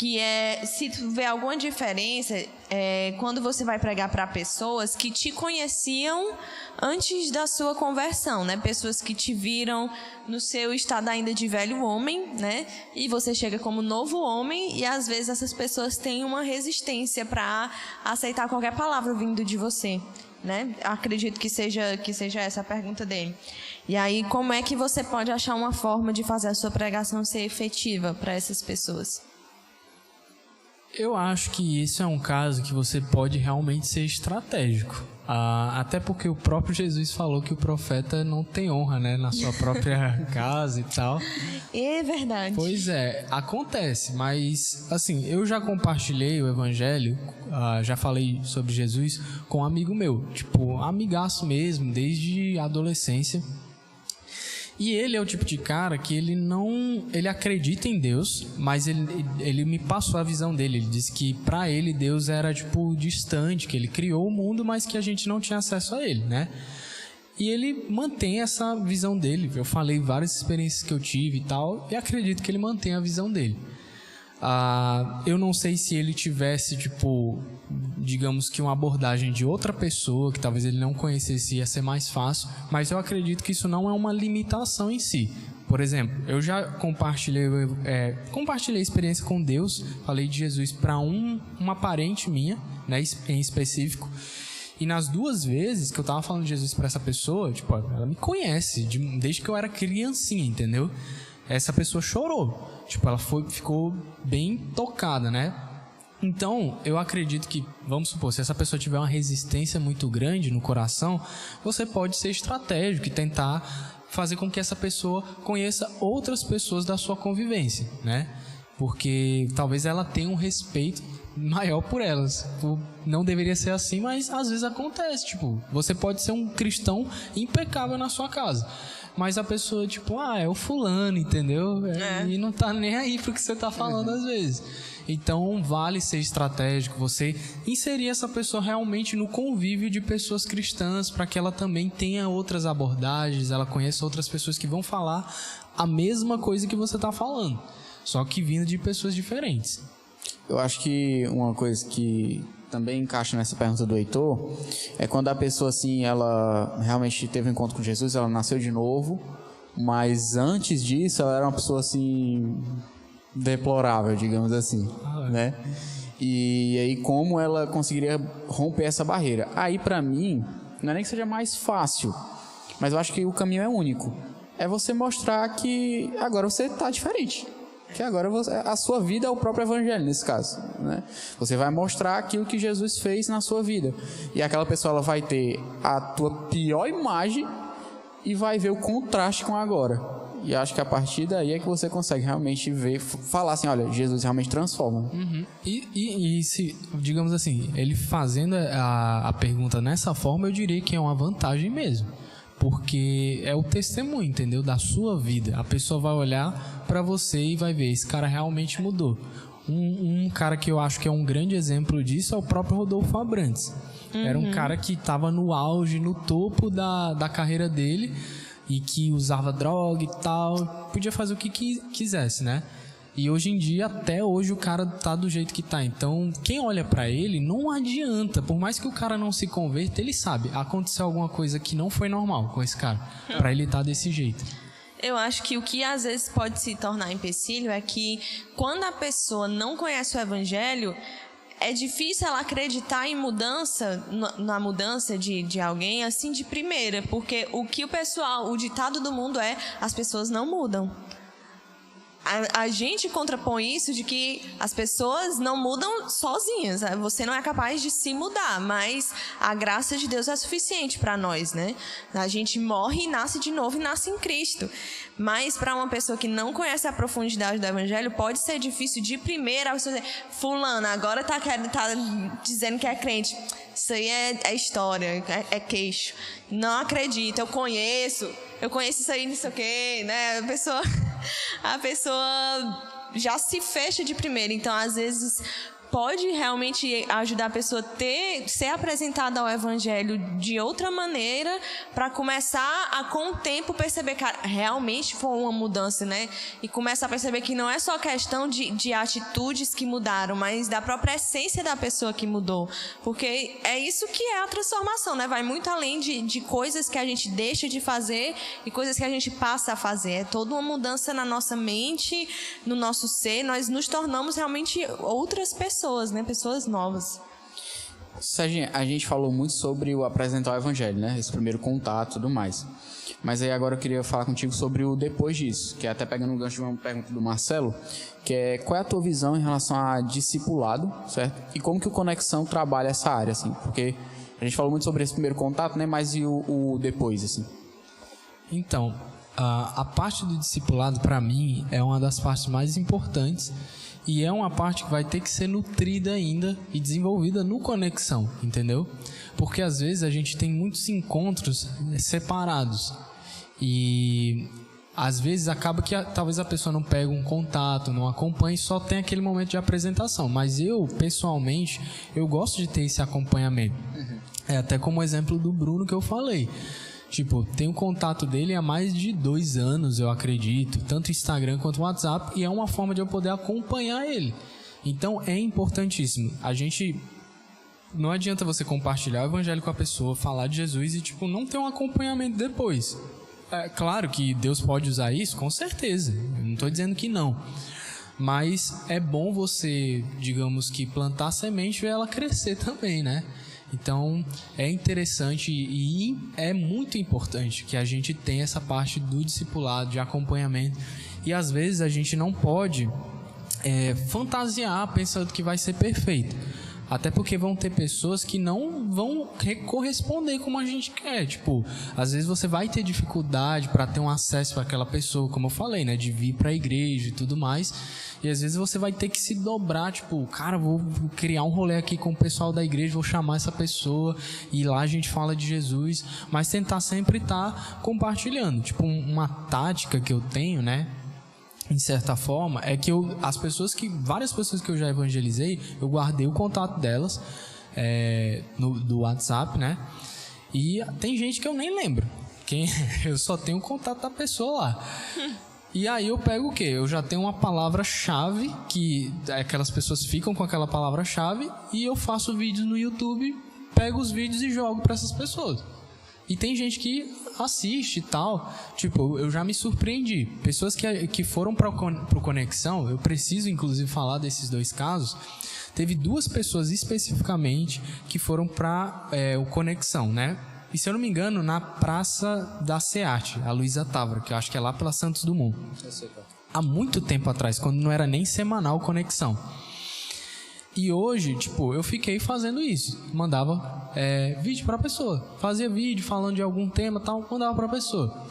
que é se tu vê alguma diferença é, quando você vai pregar para pessoas que te conheciam antes da sua conversão, né? Pessoas que te viram no seu estado ainda de velho homem, né? E você chega como novo homem e às vezes essas pessoas têm uma resistência para aceitar qualquer palavra vindo de você né? Acredito que seja que seja essa a pergunta dele. E aí, como é que você pode achar uma forma de fazer a sua pregação ser efetiva para essas pessoas? Eu acho que isso é um caso que você pode realmente ser estratégico. Ah, até porque o próprio Jesus falou que o profeta não tem honra, né, na sua própria casa e tal. É verdade. Pois é, acontece, mas assim, eu já compartilhei o evangelho, ah, já falei sobre Jesus com um amigo meu, tipo, amigaço mesmo, desde a adolescência. E ele é o tipo de cara que ele não. Ele acredita em Deus, mas ele, ele me passou a visão dele. Ele disse que para ele Deus era, tipo, distante, que ele criou o mundo, mas que a gente não tinha acesso a ele, né? E ele mantém essa visão dele. Eu falei várias experiências que eu tive e tal, e acredito que ele mantém a visão dele. Ah, eu não sei se ele tivesse, tipo, digamos que uma abordagem de outra pessoa que talvez ele não conhecesse ia ser mais fácil, mas eu acredito que isso não é uma limitação em si. Por exemplo, eu já compartilhei, é, compartilhei experiência com Deus, falei de Jesus para um, uma parente minha, né, em específico. E nas duas vezes que eu tava falando de Jesus para essa pessoa, tipo, ela me conhece de, desde que eu era criancinha, entendeu? Essa pessoa chorou. Tipo, ela foi, ficou bem tocada, né? Então, eu acredito que, vamos supor, se essa pessoa tiver uma resistência muito grande no coração, você pode ser estratégico e tentar fazer com que essa pessoa conheça outras pessoas da sua convivência, né? Porque talvez ela tenha um respeito maior por elas. Não deveria ser assim, mas às vezes acontece. Tipo, você pode ser um cristão impecável na sua casa mas a pessoa, tipo, ah, é o fulano, entendeu? É. E não tá nem aí pro que você tá falando às vezes. Então, vale ser estratégico você inserir essa pessoa realmente no convívio de pessoas cristãs para que ela também tenha outras abordagens, ela conheça outras pessoas que vão falar a mesma coisa que você está falando, só que vindo de pessoas diferentes. Eu acho que uma coisa que também encaixa nessa pergunta do Heitor, é quando a pessoa assim, ela realmente teve um encontro com Jesus, ela nasceu de novo, mas antes disso ela era uma pessoa assim deplorável, digamos assim, ah, é. né? E aí como ela conseguiria romper essa barreira? Aí para mim, não é nem que seja mais fácil, mas eu acho que o caminho é único. É você mostrar que agora você está diferente que agora você, a sua vida é o próprio evangelho nesse caso, né? Você vai mostrar aquilo que Jesus fez na sua vida. E aquela pessoa ela vai ter a tua pior imagem e vai ver o contraste com agora. E acho que a partir daí é que você consegue realmente ver, falar assim, olha, Jesus realmente transforma. Uhum. E, e, e, se, digamos assim, ele fazendo a, a pergunta nessa forma, eu diria que é uma vantagem mesmo porque é o testemunho, entendeu? Da sua vida. A pessoa vai olhar para você e vai ver, esse cara realmente mudou. Um, um, cara que eu acho que é um grande exemplo disso é o próprio Rodolfo Abrantes. Uhum. Era um uhum. cara que estava no auge, no topo da, da carreira dele e que usava droga e tal. Podia fazer o que quisesse, né? E hoje em dia, até hoje, o cara tá do jeito que tá. Então, quem olha para ele, não adianta. Por mais que o cara não se converta, ele sabe. Aconteceu alguma coisa que não foi normal com esse cara. para ele tá desse jeito. Eu acho que o que às vezes pode se tornar empecilho é que quando a pessoa não conhece o evangelho, é difícil ela acreditar em mudança, na mudança de, de alguém assim de primeira, porque o que o pessoal, o ditado do mundo é: as pessoas não mudam. A, a, gente contrapõe isso de que as pessoas não mudam sozinhas. Né? Você não é capaz de se mudar, mas a graça de Deus é suficiente para nós, né? A gente morre e nasce de novo e nasce em Cristo. Mas para uma pessoa que não conhece a profundidade do Evangelho, pode ser difícil de primeira você dizer, fulana, agora tá, tá dizendo que é crente. Isso aí é, é história, é, é queixo. Não acredito, eu conheço, eu conheço isso aí, não sei o quê, né? A pessoa a pessoa já se fecha de primeira. Então, às vezes, pode realmente ajudar a pessoa a ter, ser apresentada ao evangelho de outra maneira para começar a com o tempo perceber que realmente foi uma mudança, né? E começar a perceber que não é só questão de, de atitudes que mudaram, mas da própria essência da pessoa que mudou. Porque é isso que é a transformação, né? Vai muito além de, de coisas que a gente deixa de fazer e coisas que a gente passa a fazer. É toda uma mudança na nossa mente, no nosso ser. Nós nos tornamos realmente outras pessoas pessoas, né? Pessoas novas. Sérgio, a gente falou muito sobre o apresentar o evangelho, né? Esse primeiro contato e tudo mais. Mas aí agora eu queria falar contigo sobre o depois disso, que é até pegando um gancho de uma pergunta do Marcelo, que é qual é a tua visão em relação a discipulado, certo? E como que o Conexão trabalha essa área, assim? Porque a gente falou muito sobre esse primeiro contato, né? Mas e o, o depois, assim? Então, a, a parte do discipulado, para mim, é uma das partes mais importantes e é uma parte que vai ter que ser nutrida ainda e desenvolvida no conexão, entendeu? Porque às vezes a gente tem muitos encontros separados e às vezes acaba que talvez a pessoa não pega um contato, não acompanhe, só tem aquele momento de apresentação. Mas eu, pessoalmente, eu gosto de ter esse acompanhamento. Uhum. É até como o exemplo do Bruno que eu falei. Tipo, tenho contato dele há mais de dois anos, eu acredito, tanto Instagram quanto WhatsApp, e é uma forma de eu poder acompanhar ele. Então é importantíssimo. A gente. Não adianta você compartilhar o evangelho com a pessoa, falar de Jesus e, tipo, não ter um acompanhamento depois. É claro que Deus pode usar isso, com certeza. Eu não estou dizendo que não. Mas é bom você, digamos que, plantar semente e ela crescer também, né? Então é interessante e é muito importante que a gente tenha essa parte do discipulado, de acompanhamento. E às vezes a gente não pode é, fantasiar pensando que vai ser perfeito. Até porque vão ter pessoas que não vão corresponder como a gente quer. Tipo, às vezes você vai ter dificuldade para ter um acesso para aquela pessoa, como eu falei, né? De vir para a igreja e tudo mais. E às vezes você vai ter que se dobrar, tipo, cara, vou criar um rolê aqui com o pessoal da igreja, vou chamar essa pessoa e lá a gente fala de Jesus, mas tentar sempre estar tá compartilhando. Tipo, uma tática que eu tenho, né? Em certa forma, é que eu, as pessoas que. Várias pessoas que eu já evangelizei, eu guardei o contato delas é, no, do WhatsApp, né? E tem gente que eu nem lembro. Quem, eu só tenho contato da pessoa lá. E aí eu pego o quê? Eu já tenho uma palavra-chave, que aquelas pessoas ficam com aquela palavra-chave, e eu faço vídeos no YouTube, pego os vídeos e jogo para essas pessoas. E tem gente que assiste e tal. Tipo, eu já me surpreendi. Pessoas que, que foram para o Conexão, eu preciso inclusive falar desses dois casos. Teve duas pessoas especificamente que foram para é, o Conexão, né? E se eu não me engano, na Praça da SEAT, a Luísa Távora, que eu acho que é lá pela Santos Dumont. Há muito tempo atrás, quando não era nem semanal Conexão. E hoje, tipo, eu fiquei fazendo isso. Mandava é, vídeo para pessoa. Fazia vídeo falando de algum tema tal, mandava para pessoa.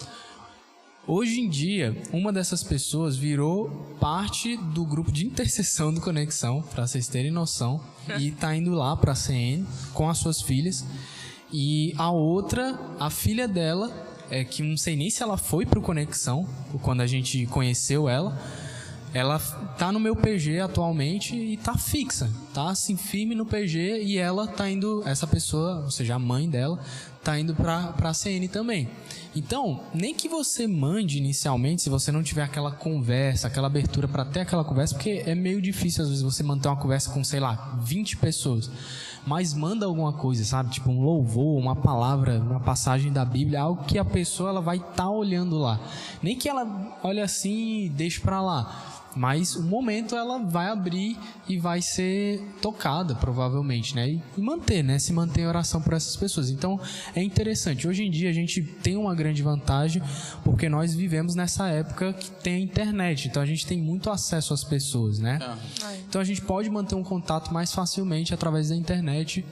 Hoje em dia, uma dessas pessoas virou parte do grupo de intercessão do Conexão, para vocês terem noção, e tá indo lá para a CN com as suas filhas. E a outra, a filha dela, é que não sei nem se ela foi pro Conexão, quando a gente conheceu ela, ela tá no meu PG atualmente e tá fixa, tá assim firme no PG e ela tá indo, essa pessoa, ou seja, a mãe dela, tá indo para a CN também. Então, nem que você mande inicialmente, se você não tiver aquela conversa, aquela abertura para ter aquela conversa, porque é meio difícil às vezes você manter uma conversa com, sei lá, 20 pessoas. Mas manda alguma coisa, sabe? Tipo um louvor, uma palavra, uma passagem da Bíblia, algo que a pessoa ela vai estar tá olhando lá. Nem que ela olhe assim e deixe para lá Mas o momento ela vai abrir e vai ser tocada, provavelmente, né? E, e manter, né? Se manter em oração por essas pessoas. Então é interessante. Hoje em dia a gente tem uma grande vantagem porque nós vivemos nessa época que tem a internet. Então a gente tem muito acesso às pessoas, né? Então a gente pode manter um contato mais facilmente através da internet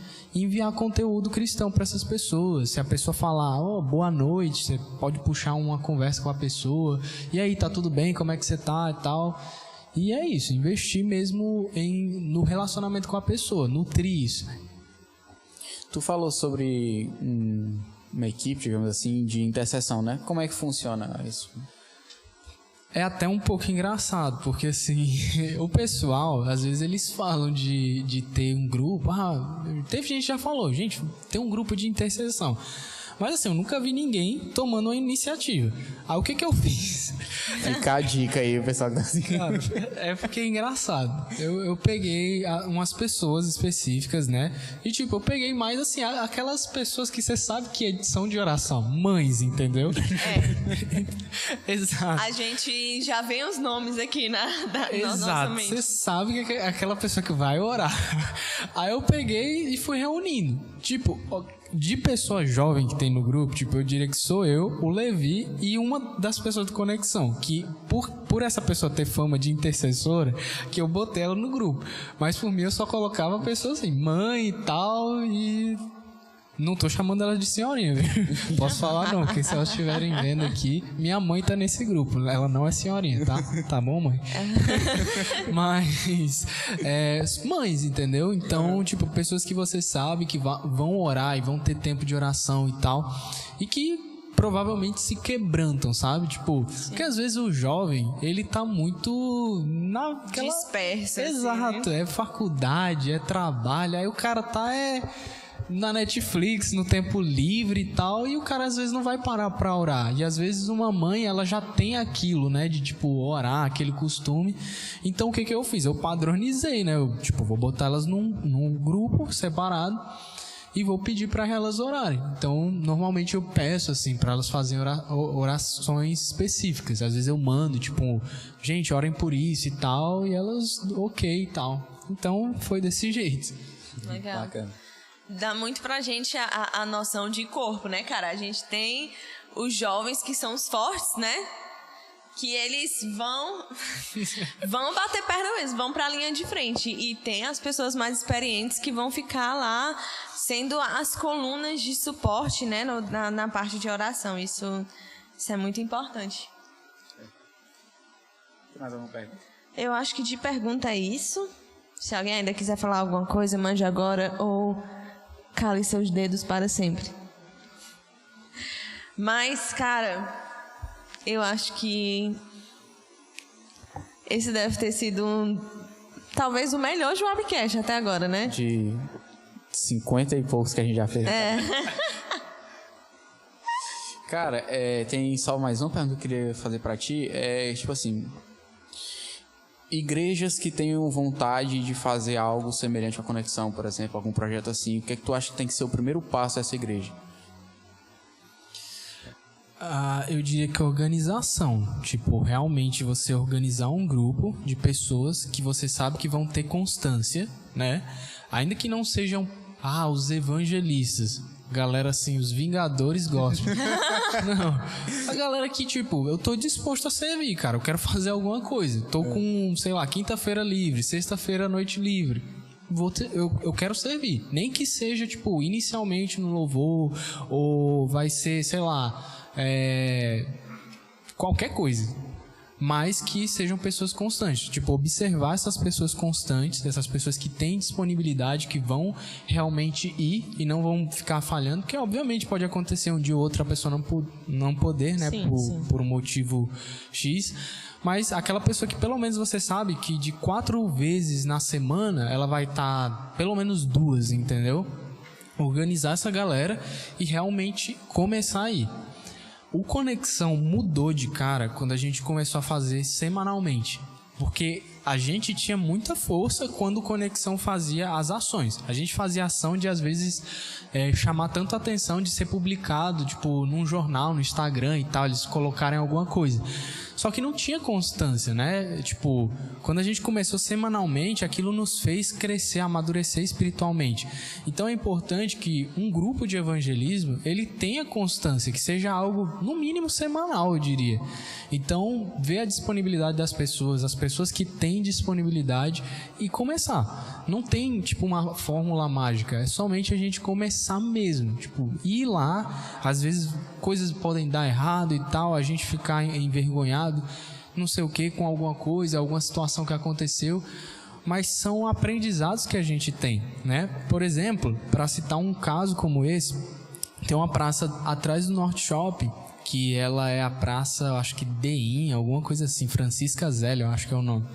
enviar conteúdo cristão para essas pessoas. Se a pessoa falar, oh, boa noite, você pode puxar uma conversa com a pessoa. E aí, tá tudo bem? Como é que você tá e tal? E é isso, investir mesmo em, no relacionamento com a pessoa, nutrir isso. Tu falou sobre uma equipe, digamos assim, de intercessão, né? Como é que funciona isso? É até um pouco engraçado, porque assim, o pessoal, às vezes eles falam de, de ter um grupo. Ah, teve gente que já falou, gente, tem um grupo de intercessão. Mas assim, eu nunca vi ninguém tomando uma iniciativa. Aí o que que eu fiz? Fica a dica aí, o pessoal que tá assim. Cara, é porque é engraçado. Eu, eu peguei a- umas pessoas específicas, né? E tipo, eu peguei mais assim, aquelas pessoas que você sabe que são de oração. Mães, entendeu? Exato. A gente já vê os nomes aqui na, da, na nossa Exato. mente. Você sabe que é aquela pessoa que vai orar. Aí eu peguei e fui reunindo. Tipo, de pessoa jovem que tem no grupo, tipo, eu diria que sou eu, o Levi e uma das pessoas de conexão. Que por, por essa pessoa ter fama de intercessora, que eu botei ela no grupo. Mas por mim eu só colocava pessoas assim, mãe e tal, e não tô chamando ela de senhorinha, viu? Posso falar não, porque se elas estiverem vendo aqui, minha mãe tá nesse grupo. Ela não é senhorinha, tá? Tá bom, mãe? Mas, é, mães, entendeu? Então, tipo, pessoas que você sabe que vão orar e vão ter tempo de oração e tal. E que provavelmente se quebrantam, sabe? Tipo, porque às vezes o jovem, ele tá muito naquela... Disperso, assim, Exato, é faculdade, é trabalho, aí o cara tá é na Netflix, no tempo livre e tal, e o cara às vezes não vai parar pra orar. E às vezes uma mãe, ela já tem aquilo, né, de tipo orar, aquele costume. Então o que que eu fiz? Eu padronizei, né? Eu, tipo, vou botar elas num, num grupo separado e vou pedir para elas orarem. Então, normalmente eu peço assim para elas fazerem orações específicas. Às vezes eu mando, tipo, gente, orem por isso e tal, e elas, ok e tal. Então, foi desse jeito. Legal. Bacana. Dá muito pra gente a, a, a noção de corpo, né, cara? A gente tem os jovens que são os fortes, né? Que eles vão vão bater perna mesmo, vão pra linha de frente. E tem as pessoas mais experientes que vão ficar lá sendo as colunas de suporte, né, no- na, na parte de oração. Isso, isso é muito importante. Mais alguma pergunta? Eu acho que de pergunta é isso. Se alguém ainda quiser falar alguma coisa, mande agora ou cale seus dedos para sempre. Mas, cara, eu acho que esse deve ter sido um, talvez o melhor Joabcast até agora, né? De 50 e poucos que a gente já fez. É. Cara, é, tem só mais uma pergunta que eu queria fazer pra ti. É tipo assim. Igrejas que tenham vontade de fazer algo semelhante à conexão, por exemplo, algum projeto assim, o que é que tu acha que tem que ser o primeiro passo dessa igreja? Ah, eu diria que organização. Tipo, realmente você organizar um grupo de pessoas que você sabe que vão ter constância, né? Ainda que não sejam, ah, os evangelistas. Galera assim, os vingadores gospel. não. A galera que, tipo, eu tô disposto a servir, cara. Eu quero fazer alguma coisa. Tô com, sei lá, quinta-feira livre, sexta-feira noite livre. Vou ter- eu, eu quero servir. Nem que seja, tipo, inicialmente no louvor, ou vai ser, sei lá, é, qualquer coisa. Mas que sejam pessoas constantes. Tipo, observar essas pessoas constantes, essas pessoas que têm disponibilidade, que vão realmente ir e não vão ficar falhando, porque obviamente pode acontecer um dia ou outro a pessoa não, po- não poder, né? Sim, por, sim. por um motivo X. Mas aquela pessoa que pelo menos você sabe que de quatro vezes na semana ela vai estar pelo menos duas, entendeu? Organizar essa galera e realmente começar a ir. O Conexão mudou de cara quando a gente começou a fazer semanalmente. Porque a gente tinha muita força quando Conexão fazia as ações. A gente fazia ação de, às vezes, é, chamar tanto atenção de ser publicado, tipo, num jornal, no Instagram e tal, eles colocarem alguma coisa. Só que não tinha constância, né? Tipo, quando a gente começou semanalmente, aquilo nos fez crescer, amadurecer espiritualmente. Então é importante que um grupo de evangelismo, ele tenha constância, que seja algo no mínimo semanal, eu diria. Então, ver a disponibilidade das pessoas, as pessoas que têm disponibilidade e começar. Não tem, tipo, uma fórmula mágica, é somente a gente começar mesmo. Tipo, ir lá, às vezes coisas podem dar errado e tal, a gente ficar envergonhado não sei o que, com alguma coisa, alguma situação que aconteceu, mas são aprendizados que a gente tem, né? Por exemplo, para citar um caso como esse, tem uma praça atrás do Norte Shopping, que ela é a praça, acho que Dein, alguma coisa assim, Francisca Zélia, eu acho que é o nome.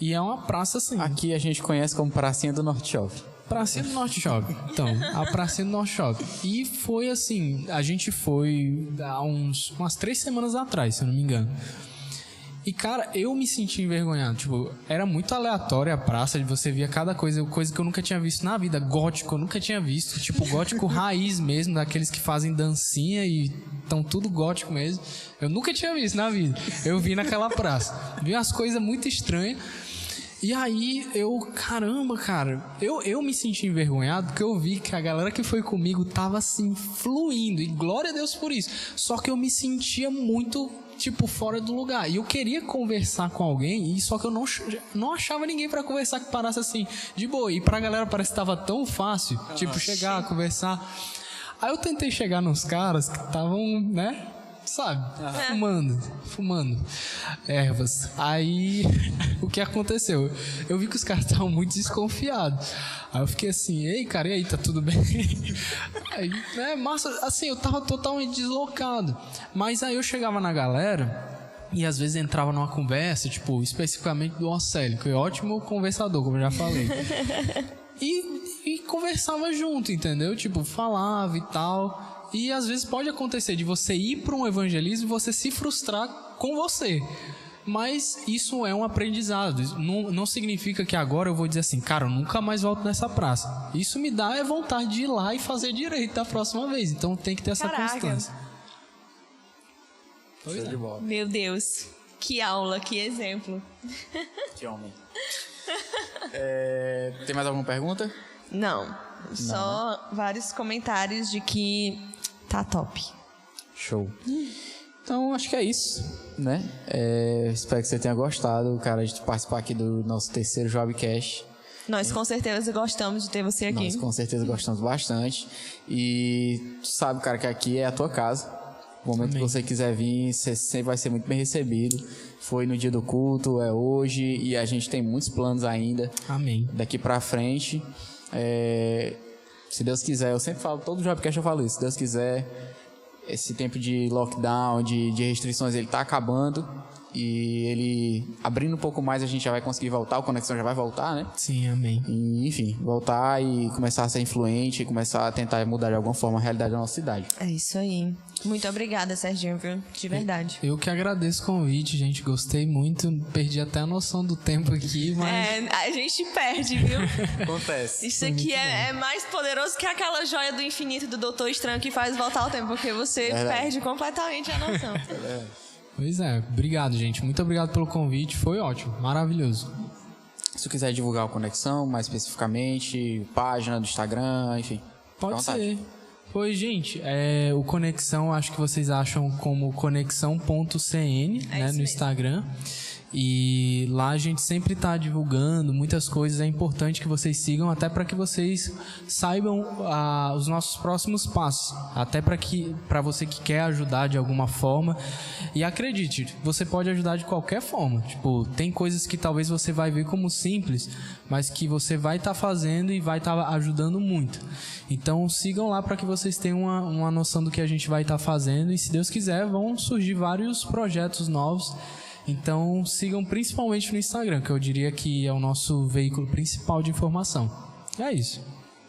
E é uma praça assim. Aqui a gente conhece como Pracinha do Norte Shopping. Pracinha do Norte Shopping. Então, a Pracinha do Norte Shopping. E foi assim, a gente foi há uns, umas três semanas atrás, se eu não me engano. E, cara, eu me senti envergonhado. Tipo, era muito aleatória a praça, de você via cada coisa, coisa que eu nunca tinha visto na vida. Gótico, eu nunca tinha visto. Tipo, gótico raiz mesmo, daqueles que fazem dancinha e estão tudo gótico mesmo. Eu nunca tinha visto na vida. Eu vi naquela praça. Vi umas coisas muito estranhas. E aí eu, caramba, cara, eu, eu me senti envergonhado porque eu vi que a galera que foi comigo tava assim, fluindo, e glória a Deus por isso. Só que eu me sentia muito, tipo, fora do lugar. E eu queria conversar com alguém, e só que eu não, não achava ninguém para conversar que parasse assim, de boa. E pra galera parece que tava tão fácil, tipo, chegar, conversar. Aí eu tentei chegar nos caras que estavam, né? Sabe? Uhum. Fumando, fumando ervas. Aí, o que aconteceu? Eu vi que os caras estavam muito desconfiados. Aí eu fiquei assim, ei, cara, e aí, tá tudo bem? Aí, né, massa, assim, eu tava totalmente deslocado. Mas aí eu chegava na galera e às vezes entrava numa conversa, tipo, especificamente do Océlio, que é ótimo conversador, como eu já falei. E, e conversava junto, entendeu? Tipo, falava e tal. E às vezes pode acontecer de você ir para um evangelismo e você se frustrar com você. Mas isso é um aprendizado. Não, não significa que agora eu vou dizer assim, cara, eu nunca mais volto nessa praça. Isso me dá é vontade de ir lá e fazer direito da próxima vez. Então tem que ter essa Caraca. constância. Pois é. Meu Deus. Que aula, que exemplo. Que homem. É, tem mais alguma pergunta? Não. Não. Só vários comentários de que Tá top. Show. Então, acho que é isso, né? É, espero que você tenha gostado, cara, de participar aqui do nosso terceiro Jobcast. Nós com certeza gostamos de ter você aqui. Nós com certeza gostamos bastante. E tu sabe, cara, que aqui é a tua casa. O momento Amém. que você quiser vir, você sempre vai ser muito bem recebido. Foi no dia do culto, é hoje, e a gente tem muitos planos ainda. Amém. Daqui pra frente. É, se Deus quiser, eu sempre falo, todo Jobcast eu falo isso, se Deus quiser, esse tempo de lockdown, de, de restrições, ele está acabando e ele abrindo um pouco mais a gente já vai conseguir voltar, o Conexão já vai voltar, né? Sim, amém. E, enfim, voltar e começar a ser influente, começar a tentar mudar de alguma forma a realidade da nossa cidade. É isso aí. Muito obrigada, Serginho, viu? De verdade. Eu que agradeço o convite, gente. Gostei muito. Perdi até a noção do tempo aqui, mas. É, a gente perde, viu? Acontece. Isso aqui é, é, mais poderoso que aquela joia do infinito do Doutor Estranho que faz voltar o tempo, porque você perde completamente a noção. É Pois é, obrigado, gente. Muito obrigado pelo convite. Foi ótimo, maravilhoso. Se tu quiser divulgar o Conexão, mais especificamente, página do Instagram, enfim. Pode ser. Pois, gente, é, o Conexão, acho que vocês acham como conexão.cn é né, no Instagram. E lá a gente sempre está divulgando muitas coisas. É importante que vocês sigam, até para que vocês saibam ah, os nossos próximos passos. Até para que para você que quer ajudar de alguma forma. E acredite, você pode ajudar de qualquer forma. Tipo, tem coisas que talvez você vai ver como simples, mas que você vai estar tá fazendo e vai estar tá ajudando muito. Então sigam lá para que vocês tenham uma, uma noção do que a gente vai estar tá fazendo. E se Deus quiser, vão surgir vários projetos novos então sigam principalmente no Instagram, que eu diria que é o nosso veículo principal de informação. É isso.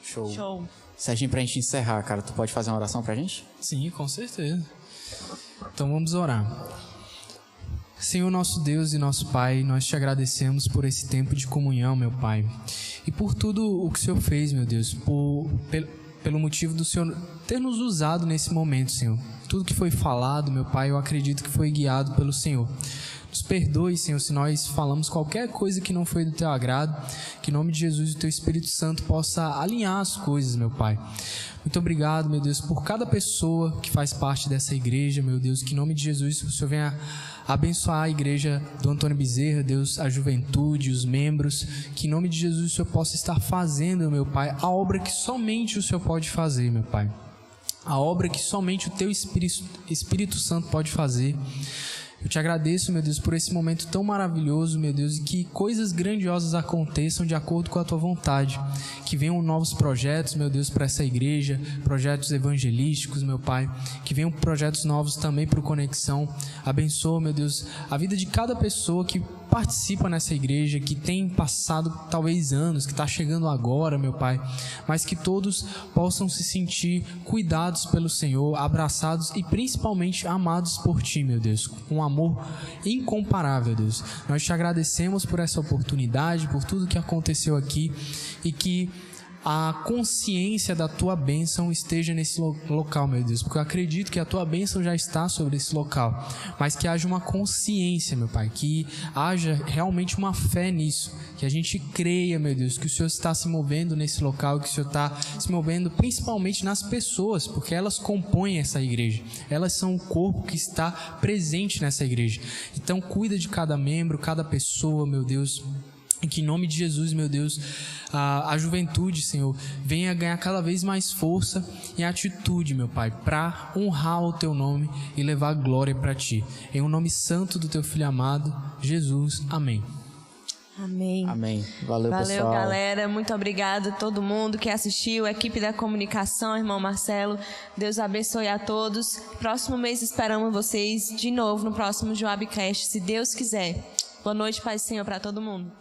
Show. Show. Serginho, pra gente encerrar, cara, tu pode fazer uma oração pra gente? Sim, com certeza. Então vamos orar. Senhor nosso Deus e nosso Pai, nós te agradecemos por esse tempo de comunhão, meu Pai, e por tudo o que o Senhor fez, meu Deus, por, pelo motivo do Senhor ter nos usado nesse momento, Senhor. Tudo que foi falado, meu Pai, eu acredito que foi guiado pelo Senhor. Nos perdoe, Senhor, se nós falamos qualquer coisa que não foi do teu agrado, que em nome de Jesus o teu Espírito Santo possa alinhar as coisas, meu Pai. Muito obrigado, meu Deus, por cada pessoa que faz parte dessa igreja, meu Deus, que em nome de Jesus o Senhor venha abençoar a igreja do Antônio Bezerra, Deus, a juventude, os membros, que em nome de Jesus o Senhor possa estar fazendo, meu Pai, a obra que somente o Senhor pode fazer, meu Pai. A obra que somente o teu Espírito, Espírito Santo pode fazer. Eu te agradeço, meu Deus, por esse momento tão maravilhoso, meu Deus, e que coisas grandiosas aconteçam de acordo com a tua vontade. Que venham novos projetos, meu Deus, para essa igreja, projetos evangelísticos, meu Pai. Que venham projetos novos também para o Conexão. Abençoa, meu Deus, a vida de cada pessoa que participa nessa igreja, que tem passado talvez anos, que está chegando agora, meu Pai, mas que todos possam se sentir cuidados pelo Senhor, abraçados e principalmente amados por Ti, meu Deus, com um amor incomparável, Deus. Nós te agradecemos por essa oportunidade, por tudo que aconteceu aqui e que a consciência da tua bênção esteja nesse local, meu Deus, porque eu acredito que a tua bênção já está sobre esse local, mas que haja uma consciência, meu Pai, que haja realmente uma fé nisso, que a gente creia, meu Deus, que o Senhor está se movendo nesse local, que o Senhor está se movendo principalmente nas pessoas, porque elas compõem essa igreja, elas são o corpo que está presente nessa igreja. Então, cuida de cada membro, cada pessoa, meu Deus e que em nome de Jesus, meu Deus, a, a juventude, Senhor, venha ganhar cada vez mais força e atitude, meu Pai, para honrar o Teu nome e levar glória para Ti. Em o um nome santo do Teu Filho amado, Jesus. Amém. Amém. Amém. Valeu, Valeu pessoal. galera. Muito obrigada a todo mundo que assistiu, a equipe da comunicação, irmão Marcelo. Deus abençoe a todos. Próximo mês esperamos vocês de novo no próximo Joabcast, se Deus quiser. Boa noite, Pai e Senhor, para todo mundo.